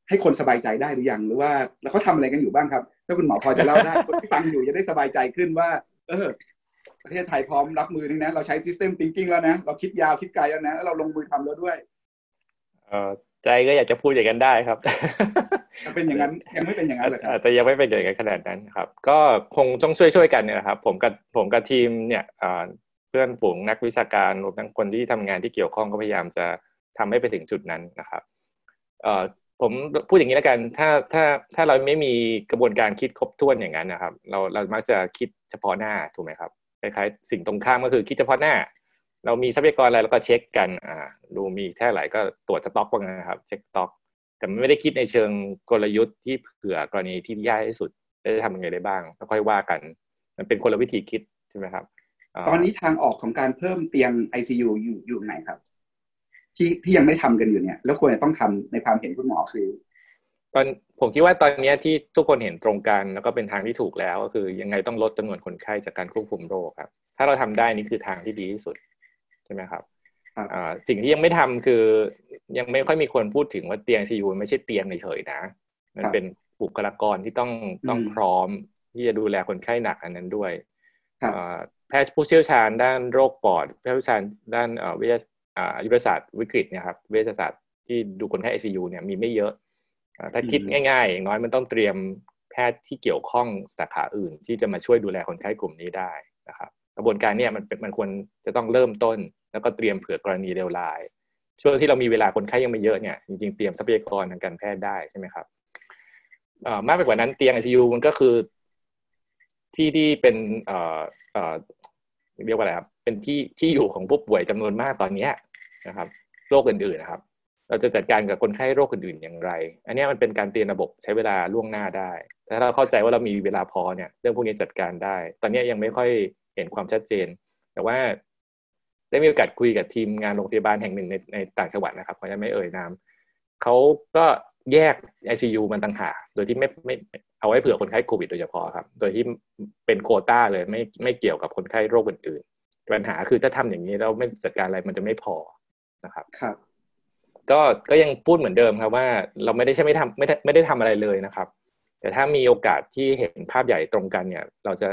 ให้คนสบายใจได้หรือยังหรือว่า แล้วเขาทาอะไรกันอยู่บ้างครับ ถ้าคุณหมอพอจะเล่าได้คนที่ฟังอยู่จะได้สบายใจขึ้นว่า เออ ประเทศไทยพร้อมรับมือนี่นะเราใช้ system thinking แล้วนะ เราคิดยาวคิดไกลแล้วนะแล้วเราลงมือทำแล้วด้วย เออใจก็อยากจะพูดอย่างนั้นได้ครับเป็นอย่างนั้นยังไม่เป็นอย่างนั้นเลยครับแต่ยังไม่เป็นอย่างนั้นขนาดนั้นครับ ก็คงต้องช่วยช่วยกันเนี่ยนะครับ ผมกับผมกับทีมเนี่ยเพื่อนฝูงนักวิชาการรวมทั้งคนที่ทำงานที่เกี่ยวข้องก็พยายามจะ ทำให้ไปถึงจุดนั้นนะครับผมพูดอย่างนี้แล้วกันถ้าถ้าถ้าเราไม่มีกระบวนการคิดครบถ้วนอย่างนั้นนะครับ เราเรามักจะคิดเฉพาะหน้าถูกไหมครับคล้ายๆสิ่งตรงข้ามก็คือคิดเฉพาะหน้า เรามีทรัพยากรอะไรเราก็เช็คกันอ่าดูมีแค่ไหนก็ตรวจสต็อกบ้างนะครับเช็คสต็อก แต่ไม่ได้คิดในเชิงกลยุทธ์ที่เผื่อกรณีที่ยากที่สุดได้ทำยังไงได้บ้างแล้วค่อยว่ากัน มันเป็นคนละวิธีคิดใช่ไหมครับ ตอนนี้ทางออกของการเพิ่มเตียง ICU อยู่อยู่ไหนครับ ที่ที่ยังไม่ทำกันอยู่เนี่ย แล้วควรจะต้องทำในความเห็นคุณหมอคือ ตอนผมคิดว่าตอนนี้ที่ทุกคนเห็นตรงกันแล้วก็เป็นทางที่ถูกแล้ว ก็คือยังไงต้องลดจำนวนคนไข้จากการควบคุมโรคครับ ถ้าเราทำได้นี่คือทางที่ดีที่สุดใช่ไหมครับสิ่งที่ยังไม่ทำคือยังไม่ค่อยมีคนพูดถึงว่าเตียงไอซียูไม่ใช่เตียงเฉยๆนะ มันเป็นบุคลากรที่ต้องต้องพร้อมที่จะดูแลคนไข้หนักอันนั้นด้วยแพทย์ผู้เชี่ยวชาญด้านโรคปอดแพทย์ผู้เชี่ยวชาญด้านวิทยา เวชศาสตร์วิกฤตนะครับเวชศาสตร์ที่ดูคนไข้ไอซียูเนี่ยมีไม่เยอะถ้าคิดง่ายๆ อย่างน้อยมันต้องเตรียมแพทย์ที่เกี่ยวข้องสาขาอื่น ที่จะมาช่วยดูแลคนไข้กลุ่มนี้ได้นะครับกระบวนการเนี่ยมันมันควรจะต้องเริ่มต้น แล้วก็เตรียมเผื่อกรณีเลวร้ายช่วงที่เรามีเวลาคนไข้ยังไม่เยอะเนี่ยจริงๆเตรียมทรัพยากรทางการแพทย์ได้ใช่ไหมครับมากไปกว่านั้นเตียงไอซียูมันก็คือ ที่ที่เป็นเอ่อเอ่อเรียกว่าอะไรครับเป็นที่ที่อยู่ของผู้ป่วยจำนวนมากตอนนี้ นะครับโรคอื่นๆนะครับ เราจะจัดการกับคนไข้โรคอื่นๆอย่างไร อันนี้มันเป็นการเตรียมระบบใช้เวลาล่วงหน้าได้แต่ถ้าเราเข้าใจว่าเรามีเวลาพอเนี่ยเรื่องพวกนี้จัดการได้ ตอนนี้ยังไม่ค่อยเห็นความชัดเจน แต่ว่าได้มีโอกาสคุยกับทีมงานโรงพยาบาลแห่งหนึ่งในในต่างจังหวัดนะครับเขาจะไม่เอ่ยนามเขาก็แยก ICU มันต่างหากโดยที่ไม่ไม่เอาไว้เผื่อคนไข้โควิดโดยเฉพาะครับ โดยที่เป็นโคต้าเลยไม่ไม่เกี่ยวกับคนไข้โรคอื่นๆปัญหาคือถ้าทำอย่างนี้เราไม่จัดการอะไรมันจะไม่พอ นะครับครับ ก็ก็ยังพูดเหมือนเดิมครับว่าเราไม่ได้ใช่ไม่ทำไม่ได้ไม่ได้ทำอะไรเลยนะครับ แต่ถ้ามีโอกาสที่เห็นภาพใหญ่ตรงกันเนี่ย เราจะ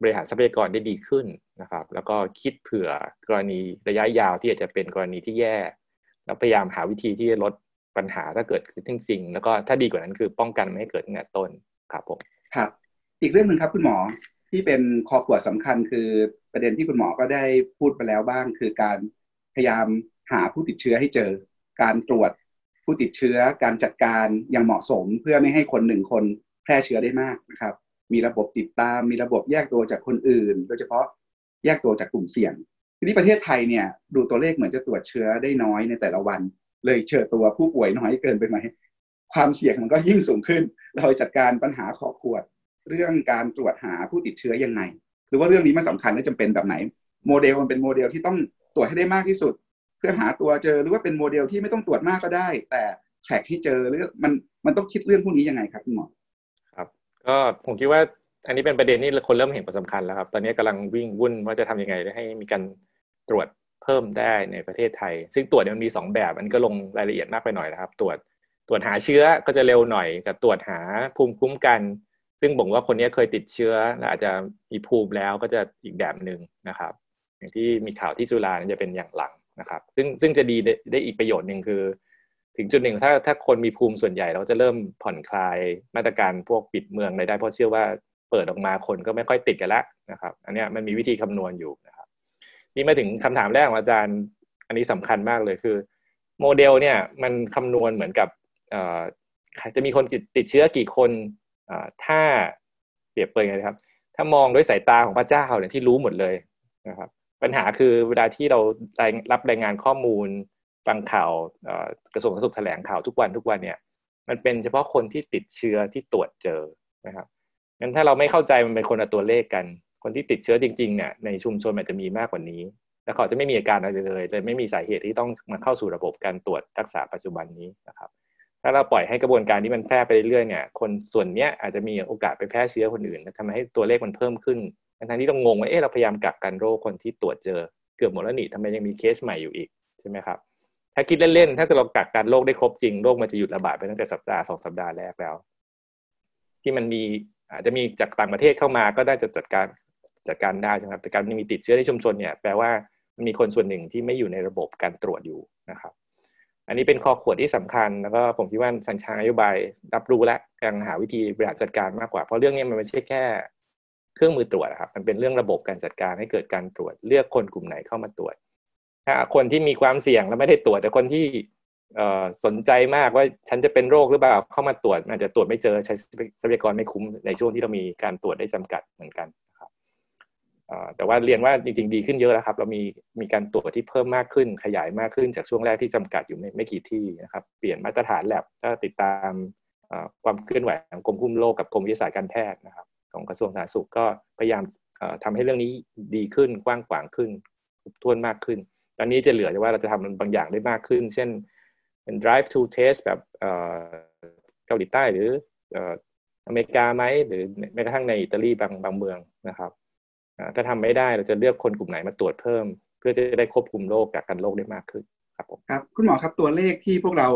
บริหารทรัพยากรได้ดีขึ้นนะครับ แล้วก็คิดเผื่อกรณีระยะยาวที่อาจจะเป็นกรณีที่แย่ แล้วพยายามหาวิธีที่จะลดปัญหาถ้าเกิดขึ้นจริงๆแล้วก็ถ้าดีกว่านั้นคือป้องกันไม่ให้เกิดตั้งแต่ต้นครับผมครับ อีกเรื่องหนึ่งครับคุณหมอที่เป็นคอขวดสำคัญคือประเด็นที่คุณหมอก็ได้พูดไปแล้วบ้าง คือการพยายาม หาผู้ติดเชื้อให้เจอ การตรวจผู้ติดเชื้อ การจัดการอย่างเหมาะสม เพื่อไม่ให้คนหนึ่งคนแพร่เชื้อได้มากนะครับ มีระบบติดตาม มีระบบแยกตัวจากคนอื่น โดยเฉพาะแยกตัวจากกลุ่มเสี่ยง ทีนี้ประเทศไทยเนี่ยดูตัวเลขเหมือนจะตรวจเชื้อได้น้อยในแต่ละวัน เลยเชิญตัวผู้ป่วยน้อยเกินไปไหมความเสี่ยงมันก็ยิ่งสูงขึ้น เราจัดการปัญหาขอขวด เรื่องการตรวจหาผู้ติดเชื้อยังไง หรือว่าเรื่องนี้มันสำคัญและจำเป็นแบบไหน โมเดลมันเป็นโมเดลที่ต้องตรวจให้ได้มากที่สุด เพื่อหาตัวเจอหรือว่าเป็นโมเดลที่ไม่ต้องตรวจมากก็ได้ แต่ track ที่เจอหรือมันมันต้องคิดเรื่องพวกนี้ยังไงครับคุณหมอครับ ก็ผมคิดว่าอันนี้เป็นประเด็นที่คนเริ่มเห็นความสำคัญแล้วครับ ตอนนี้กำลังวิ่งวุ่นว่าจะทำยังไงให้มีการตรวจเพิ่มได้ในประเทศไทย ซึ่งตรวจมันมี 2 แบบ อันก็ลงรายละเอียดมากไปหน่อยนะครับ ตรวจตรวจหาเชื้อก็จะเร็วหน่อยกับตรวจหาภูมิคุ้มกัน ซึ่งบอกว่าคนนี้เคยติดเชื้อและอาจจะมีภูมิแล้วก็จะอีกแบบหนึ่งนะครับ อย่างที่มีข่าวที่จุฬาจะเป็นอย่างหลัง นะครับ ซึ่งซึ่งจะดีได้อีกประโยชน์หนึ่งคือ ถึงจุดหนึ่งถ้าถ้าคนมีภูมิส่วนใหญ่เราจะเริ่มผ่อนคลายมาตรการพวกปิดเมืองได้เพราะเชื่อว่าเปิดออกมาคนก็ไม่ค่อยติดกันแล้วนะครับ อันนี้มันมีวิธีคำนวณอยู่นะครับนี่มาถึงคำถามแรกของอาจารย์ อันนี้สำคัญมากเลยคือ โมเดลเนี่ยมันคำนวณเหมือนกับจะมีคนติดติดเชื้อกี่คนถ้าเปรียบเปรยไงครับ ถ้ามองด้วยสายตาของพระเจ้าเนี่ยที่รู้หมดเลยนะครับ ปัญหาคือเวลาที่เรารับรายงานข้อมูลฟังข่าวกระทรวงสาธารณสุขแถลงข่าวทุกวันทุกวันเนี่ยมันเป็นเฉพาะคนที่ติดเชื้อที่ตรวจเจอนะครับงั้นถ้าเราไม่เข้าใจมันเป็นคนละตัวเลขกัน คนที่ติดเชื้อจริงๆเนี่ยในชุมชนอาจจะมีมากกว่านี้ แล้วเขาจะไม่มีอาการอะไรเลยจะไม่มีสาเหตุที่ต้องมาเข้าสู่ระบบการตรวจรักษาปัจจุบันนี้นะครับถ้าเราปล่อยให้กระบวนการนี้มันแพร่ไปเรื่อยๆเนี่ยคนส่วนเนี้ยอาจจะมีโอกาสไปแพร่เชื้อคนอื่นทำให้ตัวเลขมันเพิ่มขึ้น ทั้งที่ต้องงงว่าเอ๊ะเราพยายามกักกันโรคคนที่ตรวจเจอเกือบหมดแล้วนี่ทำไมยังมีเคสใหม่อยู่อีกใช่ไหมครับถ้าคิดเล่นๆถ้าเรากักกันโรคได้ครบจริงโรคมันจะหยุดระบาดไปตั้งแต่สัปดาห์สองสัปดาห์แรกแล้ว ที่มันมีอาจจะมีจากต่างประเทศเข้ามาก็ได้จะจัดการจัดการได้ใช่ไหมครับแต่การมีติดเชื้อในชุมชนเนี่ยแปลว่ามันมีคนส่วนหนึ่งที่ไม่อยู่ในระบบการตรวจอยู่นะครับ อันนี้เป็นข้อขวดที่สำคัญ แล้วก็ผมคิดว่าสัญชาตินโยบายรับรู้และกำลังหาวิธีบริหารจัดการมากกว่า เพราะเรื่องนี้มันไม่ใช่แค่ เครื่องมือตรวจครับมันเป็นเรื่องระบบการจัดการให้เกิดการตรวจ เลือกคนกลุ่มไหนเข้ามาตรวจ ถ้าคนที่มีความเสี่ยงแล้วไม่ได้ตรวจ แต่คนที่สนใจมากว่าฉันจะเป็นโรคหรือเปล่าเข้ามาตรวจอาจจะตรวจไม่เจอใช้ทรัพยากรไม่คุ้มในช่วงที่เรามีการตรวจได้จำกัดเหมือนกันครับแต่ว่าเรียนว่าจริงๆดีขึ้นเยอะแล้วครับ เรามีมีการตรวจที่เพิ่มมากขึ้นขยายมากขึ้นจากช่วงแรกที่จำกัดอยู่ไม่ไม่กี่ที่นะครับ เปลี่ยนมาตรฐานแลบถ้าติดตามความเคลื่อนไหวของกรมคุ้มโรคกับกรมวิทยาศาสตร์การแพทย์นะครับ ของกระทรวงสาธารณสุขก็พยายามทำให้เรื่องนี้ดีขึ้นกว้างขวางขึ้นท้วนมากขึ้น ตอนนี้จะเหลือแต่ว่าเราจะทำบางอย่างได้มากขึ้น เช่นเป็น drive to test แบบเกาหลีใต้หรืออเมริกาไหมหรือแม้กระทั่งในอิตาลีบางบางเมืองนะครับถ้าทำไม่ได้เราจะเลือกคนกลุ่มไหนมาตรวจเพิ่ม เพื่อจะได้ควบคุมโรคกักกันโรคได้มากขึ้นครับผมครับคุณหมอครับตัวเลขที่พวกเรา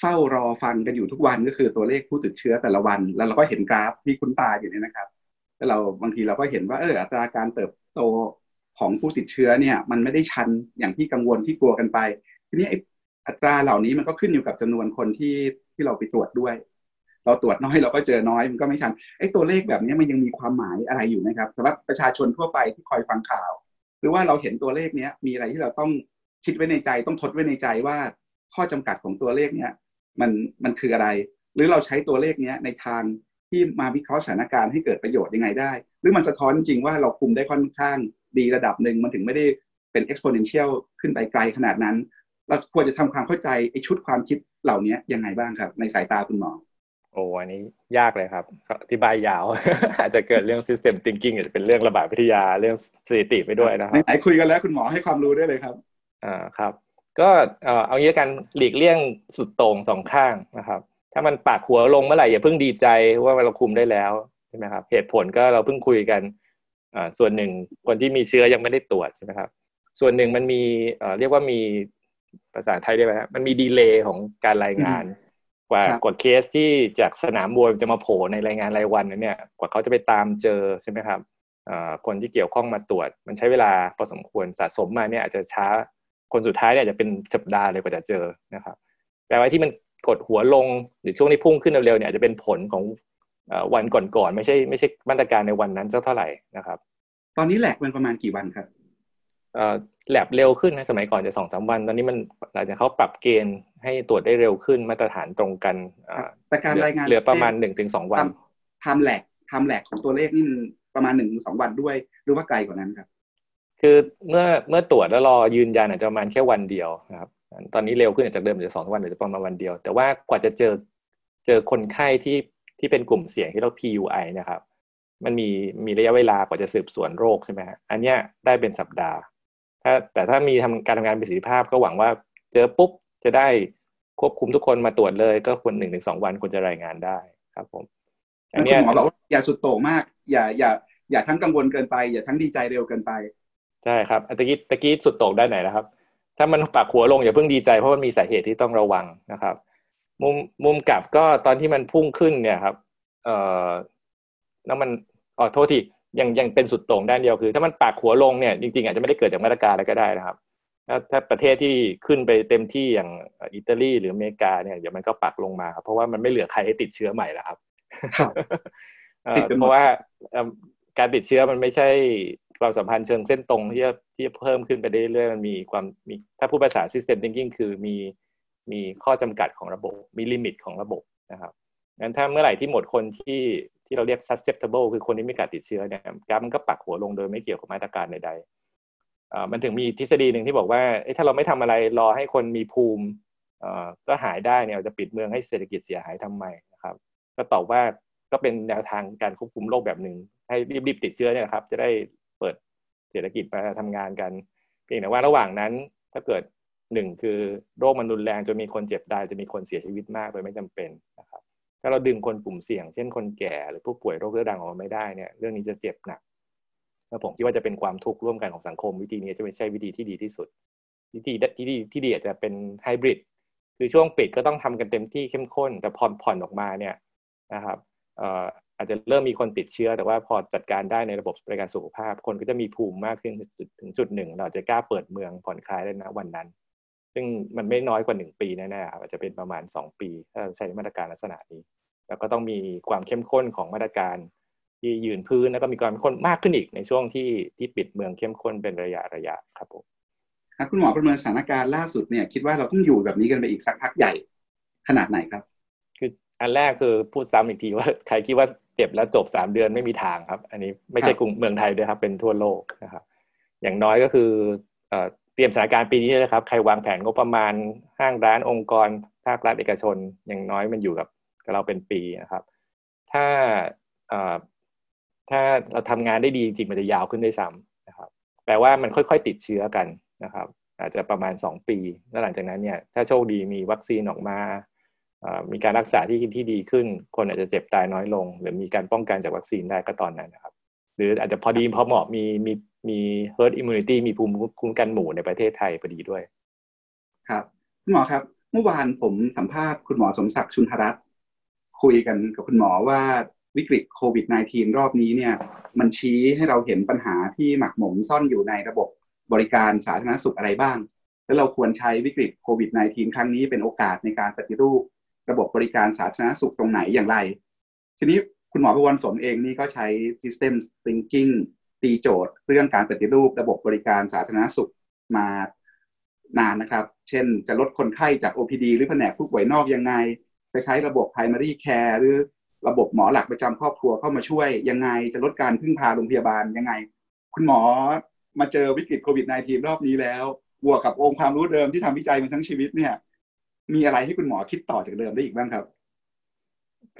เฝ้ารอฟังกันอยู่ทุกวันก็คือตัวเลขผู้ติดเชื้อแต่ละวัน แล้วเราก็เห็นกราฟที่คุณตาอยู่เนี่ยนะครับ แล้วเราบางทีเราก็เห็นว่าเอออัตราการเติบโตของผู้ติดเชื้อเนี่ยมันไม่ได้ชันอย่างที่กังวลที่กลัวกันไป ทีนี้อัตราเหล่านี้มันก็ขึ้นอยู่กับจำนวนคนที่ที่เราไปตรวจด้วย เราตรวจน้อยเราก็เจอน้อยมันก็ไม่ชันไอ้ตัวเลขแบบนี้มันยังมีความหมายอะไรอยู่นะครับสำหรับประชาชนทั่วไปที่คอยฟังข่าว หรือว่าเราเห็นตัวเลขเนี้ยมีอะไรที่เราต้องคิดไว้ในใจต้องทดไว้ในใจว่าข้อจำกัดของตัวเลขเนี้ย มันมันคืออะไร หรือเราใช้ตัวเลขเนี้ยในทางที่มาวิเคราะห์สถานการณ์ให้เกิดประโยชน์ยังไงได้ หรือมันสะท้อนจริงว่าเราคุมได้ค่อนข้างดีระดับหนึ่งมันถึงไม่ได้เป็น exponential ขึ้นไปไกลขนาดนั้น เราควรจะทำความเข้าใจไอ้ชุดความคิดเหล่านี้ยังไงบ้างครับ ในสายตาคุณหมอโอ้อันนี้ยากเลยครับอธิบายยาว อาจจะเกิดเรื่อง system thinking อาจจะเป็นเรื่องระบาดวิทยาเรื่องสถิติไปด้วยนะครับไหนคุยกันแล้วคุณหมอให้ความรู้ได้เลยครับอ่าครับ ก็เอางี้กันหลีกเลี่ยงสุดโต่งสองข้างนะครับ ถ้ามันปากหัวลงเมื่อไหร่อย่าเพิ่งดีใจว่าเราคุมได้แล้วใช่ไหมครับเหตุผลก็เราเพิ่งคุยกันอ่าส่วนหนึ่งคนที่มีเชื้อยังไม่ได้ตรวจใช่ไหมครับ ส่วนหนึ่งมันมีเอ่อเรียกว่ามีภาษาไทยได้ไหมครับมันมีดีเลย์ของการรายงาน กว่ากว่าเคสที่จากสนามมวยจะมาโผล่ในรายงานรายวันนั้นเนี่ยกว่าเขาจะไปตามเจอใช่ไหมครับคนที่เกี่ยวข้องมาตรวจ มันใช้เวลาพอสมควรสะสมมาเนี่ยอาจจะช้า คนสุดท้ายเนี่ยจะเป็นสัปดาห์เลยกว่าจะเจอนะครับแปลว่าที่มันกดหัวลงหรือช่วงที่พุ่งขึ้นเร็วๆเนี่ยจะเป็นผลของวันก่อนๆไม่ใช่ไม่ใช่มาตรการในวันนั้นเท่าไหร่นะครับ ตอนนี้แหลกมันประมาณกี่วันครับแลบเร็วขึ้นนะสมัยก่อนจะสองสามวัน ตอนนี้มันหลังจากเขาปรับเกณฑ์ให้ตรวจได้เร็วขึ้นมาตรฐานตรงกันแต่การรายงานเหลือประมาณหนึ่งถึงสองวันทำแหลกทำแหลกของตัวเลขนี่ประมาณหนึ่งถึงสองวันด้วย หรือว่าไกลกว่านั้นครับ คือเมื่อเมื่อตรวจแล้วรอยืนยันอาจจะประมาณแค่วันเดียวนะครับตอนนี้เร็วขึ้นจากเดิมจะสองวันหรือจะประมาณวันเดียว แต่ว่ากว่าจะเจอเจอคนไข้ที่ที่เป็นกลุ่มเสี่ยงที่เรา PUI นะครับ มันมีมีระยะเวลากว่าจะสืบสวนโรคใช่ไหมฮะอันเนี้ยได้เป็นสัปดาห์ ถ้าแต่ถ้ามีทำการทำงานประสิทธิภาพก็หวังว่าเจอปุ๊บจะได้ควบคุมทุกคนมาตรวจเลย ก็ควรหนึ่งถึงสองวันควรจะรายงานได้ครับผมอันนี้หมอบอกว่าอย่าสุดโต่งมาก อย่าอย่าอย่าทั้งกังวลเกินไป อย่าทั้งดีใจเร็วเกินไป ใช่ครับตะกี้ตะกี้สุดโต่งได้ไหนนะครับ ถ้ามันปากหัวลงอย่าเพิ่งดีใจเพราะมันมีสาเหตุที่ต้องระวังนะครับ มุมมุมกลับก็ตอนที่มันพุ่งขึ้นเนี่ยครับ เอ่อแล้วมันอ๋อโทษทียังยังเป็นสุดโต่งด้านเดียวคือ ถ้ามันปากหัวลงเนี่ยจริงๆอาจจะไม่ได้เกิดจากมาตรการอะไรก็ได้นะครับถ้าถ้าประเทศที่ขึ้นไปเต็มที่อย่างอิตาลีหรืออเมริกาเนี่ยเดี๋ยวมันก็ปักลงมาครับเพราะว่ามันไม่เหลือใครให้ติดเชื้อใหม่แล้วครับเพราะว่าการติดเชื้อมันไม่ใช่ ความสัมพันธ์เชิงเส้นตรงที่ที่เพิ่มขึ้นไปเรื่อยๆมันมีความมีถ้าพูดภาษา system thinking คือมีมีข้อจำกัดของระบบ มีลิมิตของระบบนะครับงั้นถ้าเมื่อไหร่ที่หมดคนที่ที่เราเรียก susceptible คือคนที่ไม่กัดติดเชื้อเนี่ยกราฟมันก็ปักหัวลงโดยไม่เกี่ยวกับมาตรการใดๆมันถึงมีทฤษฎีหนึ่งที่บอกว่าถ้าเราไม่ทำอะไรรอให้คนมีภูมิก็หายได้เนี่ยจะปิดเมืองให้เศรษฐกิจเสียหายทำไมนะครับ ก็ตอบว่าก็เป็นแนวทางการควบคุมโรคแบบหนึ่งให้รีบๆติดเชื้อเนี่ยครับ จะได้ เศรษฐกิจมาทำงานกัน เพียงแต่ว่าระหว่างนั้นถ้าเกิดหนึ่งคือโรคมันรุนแรงจนมีคนเจ็บได้จะมีคนเสียชีวิตมากโดยไม่จำเป็นนะครับถ้าเราดึงคนกลุ่มเสี่ยง เช่นคนแก่หรือผู้ป่วยโรคเรื้อรังออกมาไม่ได้เนี่ยเรื่องนี้จะเจ็บหนักแล้วผมคิดว่าจะเป็นความทุกข์ร่วมกันของสังคมวิธีนี้จะไม่ใช่วิธีที่ดีที่สุด วิธีที่ดีที่ดีอาจจะเป็นไฮบริดคือช่วงปิดก็ต้องทำกันเต็มที่เข้มข้น แต่ผ่อนผ่อนออกมาเนี่ยนะครับ อาจจะเริ่มมีคนติดเชื้อ แต่ว่าพอจัดการได้ในระบบบริการสุขภาพ คนก็จะมีภูมิมากขึ้นถึงจุดหนึ่ง เราจะกล้าเปิดเมืองผ่อนคลายได้นะวันนั้น ซึ่งมันไม่น้อยกว่าหนึ่งปีแน่ๆครับอาจจะเป็นประมาณสองปีถ้าใช้มาตรการลักษณะนี้ แล้วก็ต้องมีความเข้มข้นของมาตรการที่ยืนพื้นแล้วก็มีความเข้มข้นมากขึ้นอีกในช่วงที่ที่ปิดเมืองเข้มข้นเป็นระยะระยะครับผมครับคุณหมอประเมินสถานการณ์ล่าสุดเนี่ยคิดว่าเราต้องอยู่แบบนี้กันไปอีกสักพักใหญ่ขนาดไหนครับ คืออันแรกคือพูดซ้ำอีกทีว่าใครคิดว่า เจ็บแล้วจบสามเดือนไม่มีทางครับ อันนี้ไม่ใช่กรุงเมืองไทยด้วยครับ เป็นทั่วโลกนะครับ อย่างน้อยก็คือเตรียมสถานการณ์ปีนี้นะครับ ใครวางแผนงบประมาณห้างร้านองค์กรภาครัฐเอกชน อย่างน้อยมันอยู่กับเราเป็นปีนะครับ ถ้าถ้าเราทำงานได้ดีจริงมันจะยาวขึ้นได้ซ้ำนะครับ แปลว่ามันค่อยๆติดเชื้อกันนะครับ อาจจะประมาณ 2 ปี แล้วหลังจากนั้นเนี่ยถ้าโชคดีมีวัคซีนออกมา มีการรักษาที่ที่ดีขึ้น คนอาจจะเจ็บตายน้อยลง หรือมีการป้องกันจากวัคซีนได้ก็ตอนนั้นนะครับ หรืออาจจะพอดีพอเหมาะมีมีมี herd immunity มีภูมิคุ้มกันหมู่ในประเทศไทยพอดีด้วย ครับคุณหมอครับ เมื่อวานผมสัมภาษณ์คุณหมอสมศักดิ์ชุนทรัตน์คุยกันกับคุณหมอว่าวิกฤตโควิด -19 รอบนี้เนี่ย มันชี้ให้เราเห็นปัญหาที่หมักหมมซ่อนอยู่ในระบบบริการสาธารณสุขอะไรบ้าง แล้วเราควรใช้วิกฤตโควิด -19 ครั้งนี้เป็นโอกาสในการปฏิรูป ระบบบริการสาธารณสุขตรงไหนอย่างไร ทีนี้คุณหมอประวันสนเองนี่ก็ใช้ System Thinking ตีโจทย์เรื่องการปฏิรูประบบบริการสาธารณสุขมานานนะครับ เช่นจะลดคนไข้จาก OPD หรือแผนกผู้ป่วยนอกยังไง จะใช้ระบบ primary care หรือระบบหมอหลักประจำครอบครัวเข้ามาช่วยยังไง จะลดการพึ่งพาโรงพยาบาลยังไง คุณหมอมาเจอวิกฤตโควิด -19 รอบนี้แล้ว บวกกับองค์ความรู้เดิมที่ทำวิจัยมาทั้งชีวิตเนี่ย มีอะไรที่คุณหมอคิดต่อจากเดิมได้อีกบ้างครับ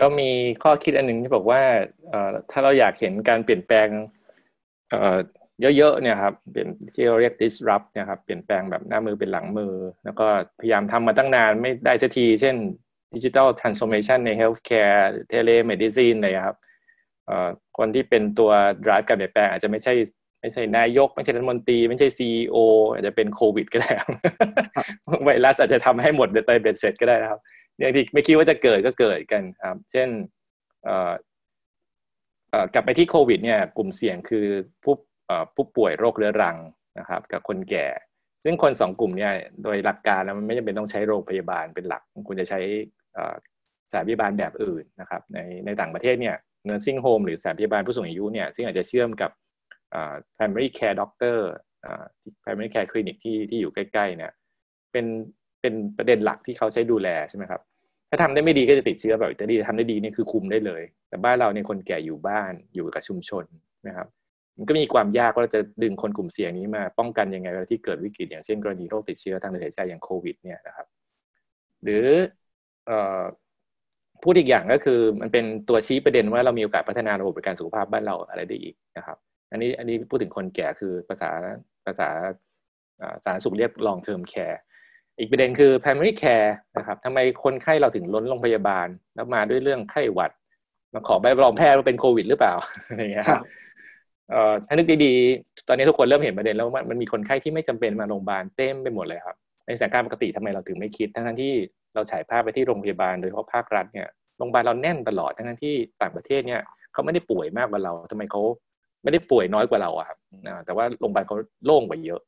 ก็มีข้อคิดอันหนึ่งที่บอกว่าถ้าเราอยากเห็นการเปลี่ยนแปลงเยอะๆเนี่ยครับเปลี่ยนที่เราเรียก disrupt เนี่ยครับเปลี่ยนแปลงแบบหน้ามือเป็นหลังมือ แล้วก็พยายามทำมาตั้งนานไม่ได้สักที เช่น digital transformation ใน healthcare telemedicine เลยครับคนที่เป็นตัว drive การเปลี่ยนแปลงอาจจะไม่ใช่ ไม่ใช่นายก ไม่ใช่รัฐมนตรี ไม่ใช่ซีออาจจะเป็นโควิด ก็ได้ไวรัสอาจจะทำให้หมดไปเบ็ดเสร็จก็ได้นะครับอย่างที่ไม่คิดว่าจะเกิดก็เกิดกันครับ เช่นกลับไปที่โควิดเนี่ยกลุ่มเสี่ยงคือผู้ผู้ป่วยโรคเรื้อรังนะครับ กับคนแก่ ซึ่งคนสองกลุ่มเนี่ยโดยหลักการแล้วมันไม่จำเป็นต้องใช้โรงพยาบาลเป็นหลักคุณจะใช้สถานพยาบาลแบบอื่นนะครับ ในในต่างประเทศเนี่ย nursing home หรือสถานพยาบาลผู้สูงอายุเนี่ยซึ่งอาจจะเชื่อมกับ primary care doctor primary care clinic ที่ที่อยู่ใกล้ๆเนี่ยเป็นเป็นประเด็นหลักที่เขาใช้ดูแลใช่ไหมครับถ้าทำได้ไม่ดีก็จะติดเชื้อแบบอิตาลีทำได้ดีนี่คือคุมได้เลย แต่บ้านเราเนี่ยคนแก่อยู่บ้านอยู่กับชุมชนนะครับ มันก็มีความยากว่าเราจะดึงคนกลุ่มเสี่ยงนี้มาป้องกันยังไงเวลาที่เกิดวิกฤตอย่างเช่นกรณีโรคติดเชื้อทางเดินหายใจอย่างโควิดเนี่ยนะครับ หรือพูดอีกอย่างก็คือมันเป็นตัวชี้ประเด็นว่าเรามีโอกาสพัฒนาระบบบริการสุขภาพบ้านเราอะไรได้อีกนะครับ อันนี้อันนี้พูดถึงคนแก่คือภาษาภาษาสาธารณสุขเรียก long term care อีกประเด็นคือ primary care นะครับทำไมคนไข้เราถึงล้นโรงพยาบาล แล้วมาด้วยเรื่องไข้หวัด มาขอใบรับรองแพทย์ว่าเป็นโควิดหรือเปล่าอะไรเงี้ยครับถ้านึกดีๆ ตอนนี้ทุกคนเริ่มเห็นประเด็นแล้วว่ามันมีคนไข้ที่ไม่จำเป็นมาโรงพยาบาลเต็มไปหมดเลยครับ ในสถานการณ์ปกติทำไมเราถึงไม่คิด ทั้งที่เราฉายภาพไปที่โรงพยาบาลโดยเฉพาะภาครัฐเนี่ย โรงพยาบาลเราแน่นตลอด ทั้งที่ต่างประเทศเนี่ยเขาไม่ได้ป่วยมากกว่าเราทำไมเขา ไม่ได้ป่วยน้อยกว่าเราอะครับแต่ว่าโรงพยาบาลเขาโล่งกว่าเยอะ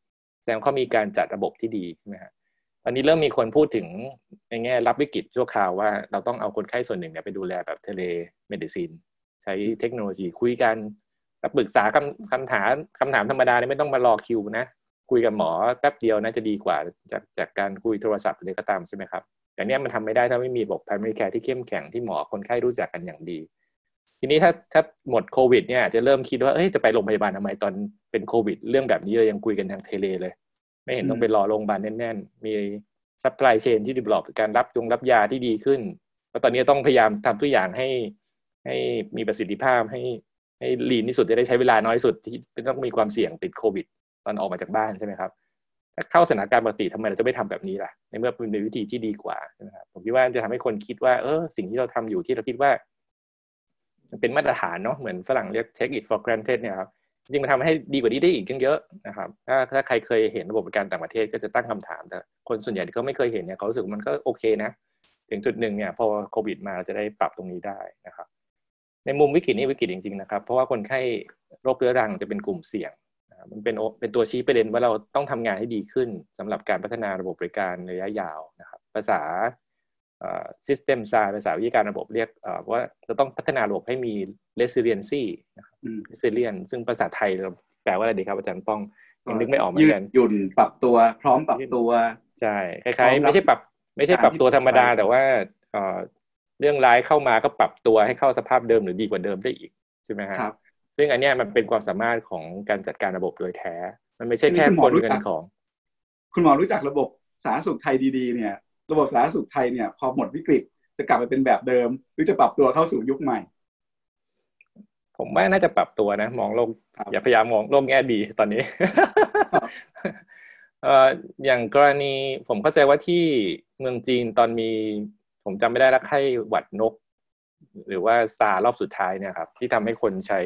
แสดงเขามีการจัดระบบที่ดีใช่ไหมฮะตอนนี้เริ่มมีคนพูดถึงในแง่รับวิกฤตชั่วคราวว่าเราต้องเอาคนไข้ส่วนหนึ่งเนี่ยไปดูแลแบบ telemedicine ใช้เทคโนโลยีคุยกันปรึกษาคำคำถามคำถามธรรมดาเนี่ยไม่ต้องมารอคิวนะคุยกับหมอแป๊บเดียวน่าจะดีกว่าจากจากการคุยโทรศัพท์หรือก็ตามใช่ไหมครับแต่เนี้ยมันทำไม่ได้ถ้าไม่มีระบบ primary care ที่เข้มแข็งที่หมอคนไข้รู้จักกันอย่างดี ทีนี้ถ้าถ้าหมดโควิดเนี่ยจะเริ่มคิดว่าเอ้ยจะไปโรงพยาบาลทำไมตอนเป็นโควิด เรื่องแบบนี้เรายังคุยกันทาง tele เลย ไม่เห็นต้องไปรอโรงพยาบาลแน่นๆ มี supply chain ที่ develop การรับยงรับยาที่ดีขึ้นเพราะตอนนี้ต้องพยายามทำทุกอย่างให้ให้มีประสิทธิภาพให้ให้ lean ที่สุดจะได้ใช้เวลาน้อยสุดที่ไม่ต้องมีความเสี่ยงติดโควิด ตอนออกมาจากบ้านใช่ไหมครับถ้าเข้าสถานการณ์ปกติทำไมเราจะไม่ทำแบบนี้ล่ะในเมื่อเป็นวิธีที่ดีกว่าใช่ไหมครับผมคิดว่าจะทำให้คนคิดว่าเออสิ่งที่เราทำอยู่ที่เราคิดว่า เป็นมาตรฐานเนาะเหมือนฝรั่งเรียก take it for granted เนี่ยครับจริงมันทำให้ดีกว่านี้ได้อีกเยอะนะครับถ้าถ้าใครเคยเห็นระบบบริการต่างประเทศก็จะตั้งคำถามแต่คนส่วนใหญ่ที่เขาไม่เคยเห็นเนี่ยเขารู้สึกมันก็โอเคนะ ถึงจุดหนึ่งเนี่ยพอโควิดมาเราจะได้ปรับตรงนี้ได้นะครับ ในมุมวิกฤตนี้วิกฤตจริงๆนะครับ เพราะว่าคนไข้โรคเรื้อรังจะเป็นกลุ่มเสี่ยงมันเป็นเป็นตัวชี้ประเด็นว่าเราต้องทำงานให้ดีขึ้นสำหรับการพัฒนาระบบบริการระยะยาวนะครับ ภาษา system science ภาษาวิทยาการระบบเรียกว่าเราต้องพัฒนาระบบให้มี resiliency นะครับ resilient ซึ่งภาษาไทยเราแปลว่าอะไรดีครับอาจารย์ป้องยังนึกไม่ออกเหมือนกันหยุ่นปรับตัวพร้อมปรับตัวใช่คล้ายๆไม่ใช่ปรับ ไม่ใช่ปรับตัวธรรมดา แต่ว่าเรื่องร้ายเข้ามาก็ปรับตัวให้เข้าสภาพเดิมหรือดีกว่าเดิมได้อีกใช่ไหมครับ ซึ่งอันนี้มันเป็นความสามารถของการจัดการระบบโดยแท้ มันไม่ใช่แค่คนเงินของ คุณหมอรู้จักระบบสาธารณสุขไทยดีๆเนี่ย ระบบสาธารณสุขไทยเนี่ยพอหมดวิกฤตจะกลับไปเป็นแบบเดิม หรือจะปรับตัวเข้าสู่ยุคใหม่ ผมว่าน่าจะปรับตัวนะ มองโลกอย่าพยายามมองโลกแง่ดีตอนนี้เอ่ออย่างกรณีผมเข้าใจว่าที่เมืองจีนตอนมี ผมจำไม่ได้แล้วไข้หวัดนก หรือว่าซาร์สรอบสุดท้ายเนี่ยครับ ที่ทำให้คนใช้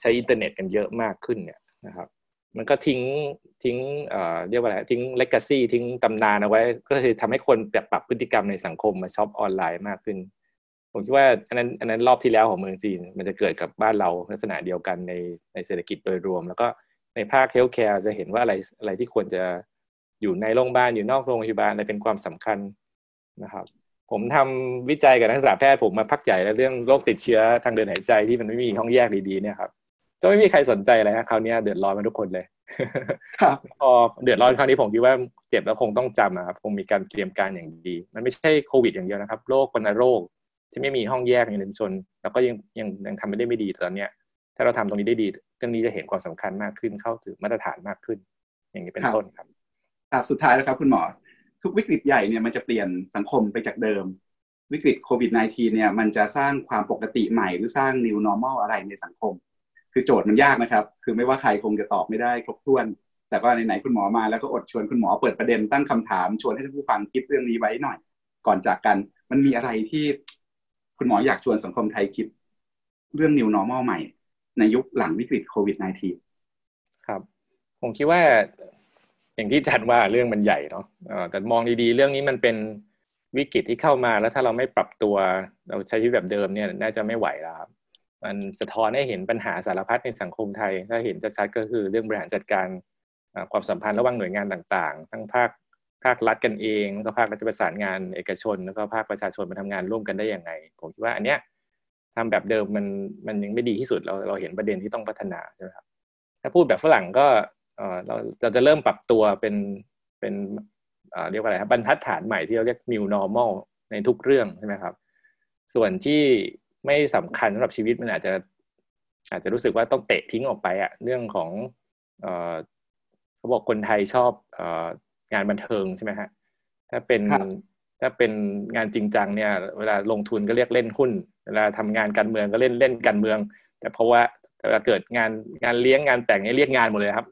ใช้อินเทอร์เน็ตกันเยอะมากขึ้นเนี่ยนะครับ มันก็ทิ้งทิ้งเอ่อเรียกว่าอะไรทิ้ง legacy ทิ้งตำนานเอาไว้ ก็คือทำให้คนปรับพฤติกรรมในสังคมมาช็อปออนไลน์มากขึ้น ผมคิดว่าอันนั้นอันนั้นรอบที่แล้วของเมืองจีน มันจะเกิดกับบ้านเราลักษณะเดียวกันในในเศรษฐกิจโดยรวม แล้วก็ในภาค healthcare จะเห็นว่าอะไรอะไรที่ควรจะอยู่ในโรงพยาบาลอยู่นอกโรงพยาบาลอะไรเป็นความสำคัญนะครับ ผมทำวิจัยกับนักศึกษาแพทย์ผมมาพักใหญ่แล้วเรื่องโรคติดเชื้อทางเดินหายใจที่มันไม่มีห้องแยกดีๆเนี่ยครับ ก็ไม่มีใครสนใจเลยฮะคราวนี้เดือดร้อนมาทุกคนเลยครับพอเดือดร้อนคราวนี้ผมคิดว่าเจ็บแล้วคงต้องจำครับคงมีการเตรียมการอย่างดี มันไม่ใช่โควิดอย่างเดียวนะครับโรควัณโรค ที่ไม่มีห้องแยกในชุมชน แล้วก็ยังยังยังทำไม่ได้ไม่ดีตอนเนี้ยถ้าเราทำตรงนี้ได้ดีเรื่องนี้จะเห็นความสำคัญมากขึ้นเข้าถึงมาตรฐานมากขึ้น อย่างนี้เป็นต้นครับครับสุดท้ายแล้วครับคุณหมอ ทุกวิกฤตใหญ่เนี่ยมันจะเปลี่ยนสังคมไปจากเดิม วิกฤตโควิด -19 เนี่ยมันจะสร้างความปกติใหม่หรือสร้าง new normal อะไรในสังคม คือโจทย์มันยากนะครับ คือไม่ว่าใครคงจะตอบไม่ได้ครบถ้วน แต่ก็ไหนๆคุณหมอมาแล้วก็อดชวนคุณหมอเปิดประเด็นตั้งคำถามชวนให้ท่านผู้ฟังคิดเรื่องนี้ไว้หน่อย ก่อนจากกัน มันมีอะไรที่คุณหมออยากชวนสังคมไทยคิด เรื่อง new normal ใหม่ ในยุคหลังวิกฤตโควิด -19 ครับ ผมคิดว่าอย่างที่จัดว่าเรื่องมันใหญ่เนาะแต่มองดีๆ เรื่องนี้มันเป็นวิกฤตที่เข้ามาแล้วถ้าเราไม่ปรับตัว เราใช้ชีวิตแบบเดิมเนี่ย น่าจะไม่ไหวแล้วครับ มันสะท้อนให้เห็นปัญหาสารพัดในสังคมไทย ถ้าเห็นชัดๆก็คือเรื่องบริหารจัดการความสัมพันธ์ระหว่างหน่วยงานต่างๆ ทั้งภาคภาครัฐกันเองแล้วก็ภาครัฐประสานงานเอกชน แล้วก็ภาคประชาชนมาทำงานร่วมกันได้อย่างไง ผมคิดว่าอันเนี้ยทำแบบเดิมมันมันยังไม่ดีที่สุดเราเราเห็นประเด็นที่ต้องพัฒนาใช่ไหมครับถ้าพูดแบบฝรั่งก็เออเราเราจะเริ่มปรับตัวเป็นเป็นเรียกว่าอะไรครับบรรทัดฐานใหม่ที่เราเรียก new normal ในทุกเรื่องใช่ไหมครับ ส่วนที่ ไม่สำคัญสำหรับชีวิตมันอาจจะอาจจะรู้สึกว่าต้องเตะทิ้งออกไปอะเรื่องของเออเขาบอกคนไทยชอบเอองานบันเทิงใช่ไหมฮะถ้าเป็นถ้าเป็นงานจริงจังเนี่ย เวลาลงทุนก็เรียกเล่นหุ้น เวลาทำงานการเมืองก็เล่นเล่นการเมือง แต่เพราะว่าเวลาเกิดงานงานเลี้ยงงานแต่งเนี่ยเรียกงานหมดเลยครับ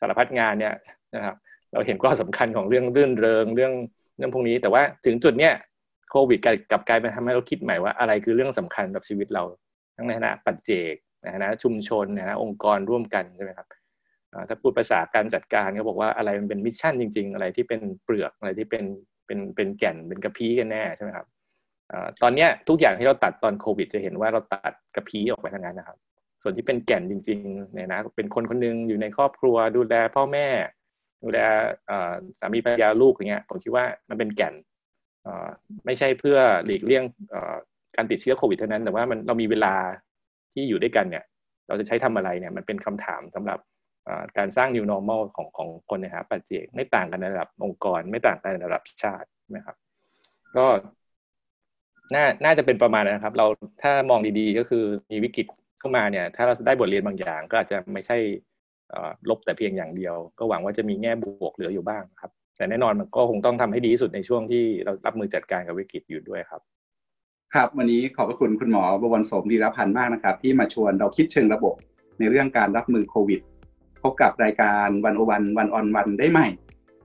สารพัดงานเนี่ยนะครับ เราเห็นความสาคัญของเรื่องรื่นเริงเรื่องเรื่องพวกนี้ แต่ว่าถึงจุดเนี้ย โควิดกับกลายเป็นทำให้เราคิดใหม่ว่าอะไรคือเรื่องสำคัญกับชีวิตเราทั้งในฐานะปัจเจกในฐานะชุมชนนะองค์กรร่วมกันใช่ไหมครับถ้าพูดภาษาการจัดการก็บอกว่าอะไรมันเป็น mission จริง ๆ อะไรที่เป็นเปลือกอะไรที่เป็นเป็นเป็นแก่นเป็นกระพี้กันแน่ใช่ไหมครับตอนนี้ทุกอย่างที่เราตัดตอนโควิด จะเห็นว่าเราตัดกระพี้ออกไปทั้งนั้นนะครับ ส่วนที่เป็นแก่นจริงๆเนี่ยนะเป็นคนคนนึงอยู่ในครอบครัวดูแลพ่อแม่ ดูแลสามีภรรยาลูกอย่างเงี้ยผมคิดว่ามันเป็นแก่น ไม่ใช่เพื่อหลีกเลี่ยงการติดเชื้อโควิดเท่านั้น แต่ว่ามันเรามีเวลาที่อยู่ด้วยกันเนี่ย เราจะใช้ทำอะไรเนี่ยมันเป็นคำถามสำหรับการสร้าง new normal ของของคนนะครับปัจเจกไม่ต่างกันในระดับองค์กร ไม่ต่างกันในระดับชาตินะครับ ก็น่าน่าจะเป็นประมาณนะครับ เราถ้ามองดีๆก็คือมีวิกฤตเข้ามาเนี่ย ถ้าเราได้บทเรียนบางอย่าง ก็อาจจะไม่ใช่ลบแต่เพียงอย่างเดียว ก็หวังว่าจะมีแง่บวกเหลืออยู่บ้างครับ แต่แน่นอนมันก็คงต้องทำให้ดีที่สุดในช่วงที่เรารับมือจัดการกับวิกฤตอยู่ด้วยครับครับ วันนี้ขอบพระคุณคุณหมอบวรสมดีรพันธ์มากนะครับ ที่มาชวนเราคิดเชิงระบบในเรื่องการรับมือโควิด พบกับรายการวันโอวันวันออนวันได้ใหม่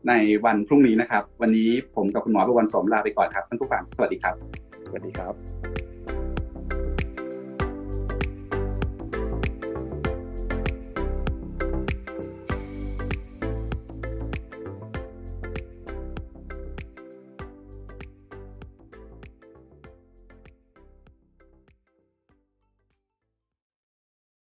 ในวันพรุ่งนี้นะครับ วันนี้ผมกับคุณหมอบวรสมลาไปก่อนครับท่านผู้ฟังสวัสดีครับ สวัสดีครับ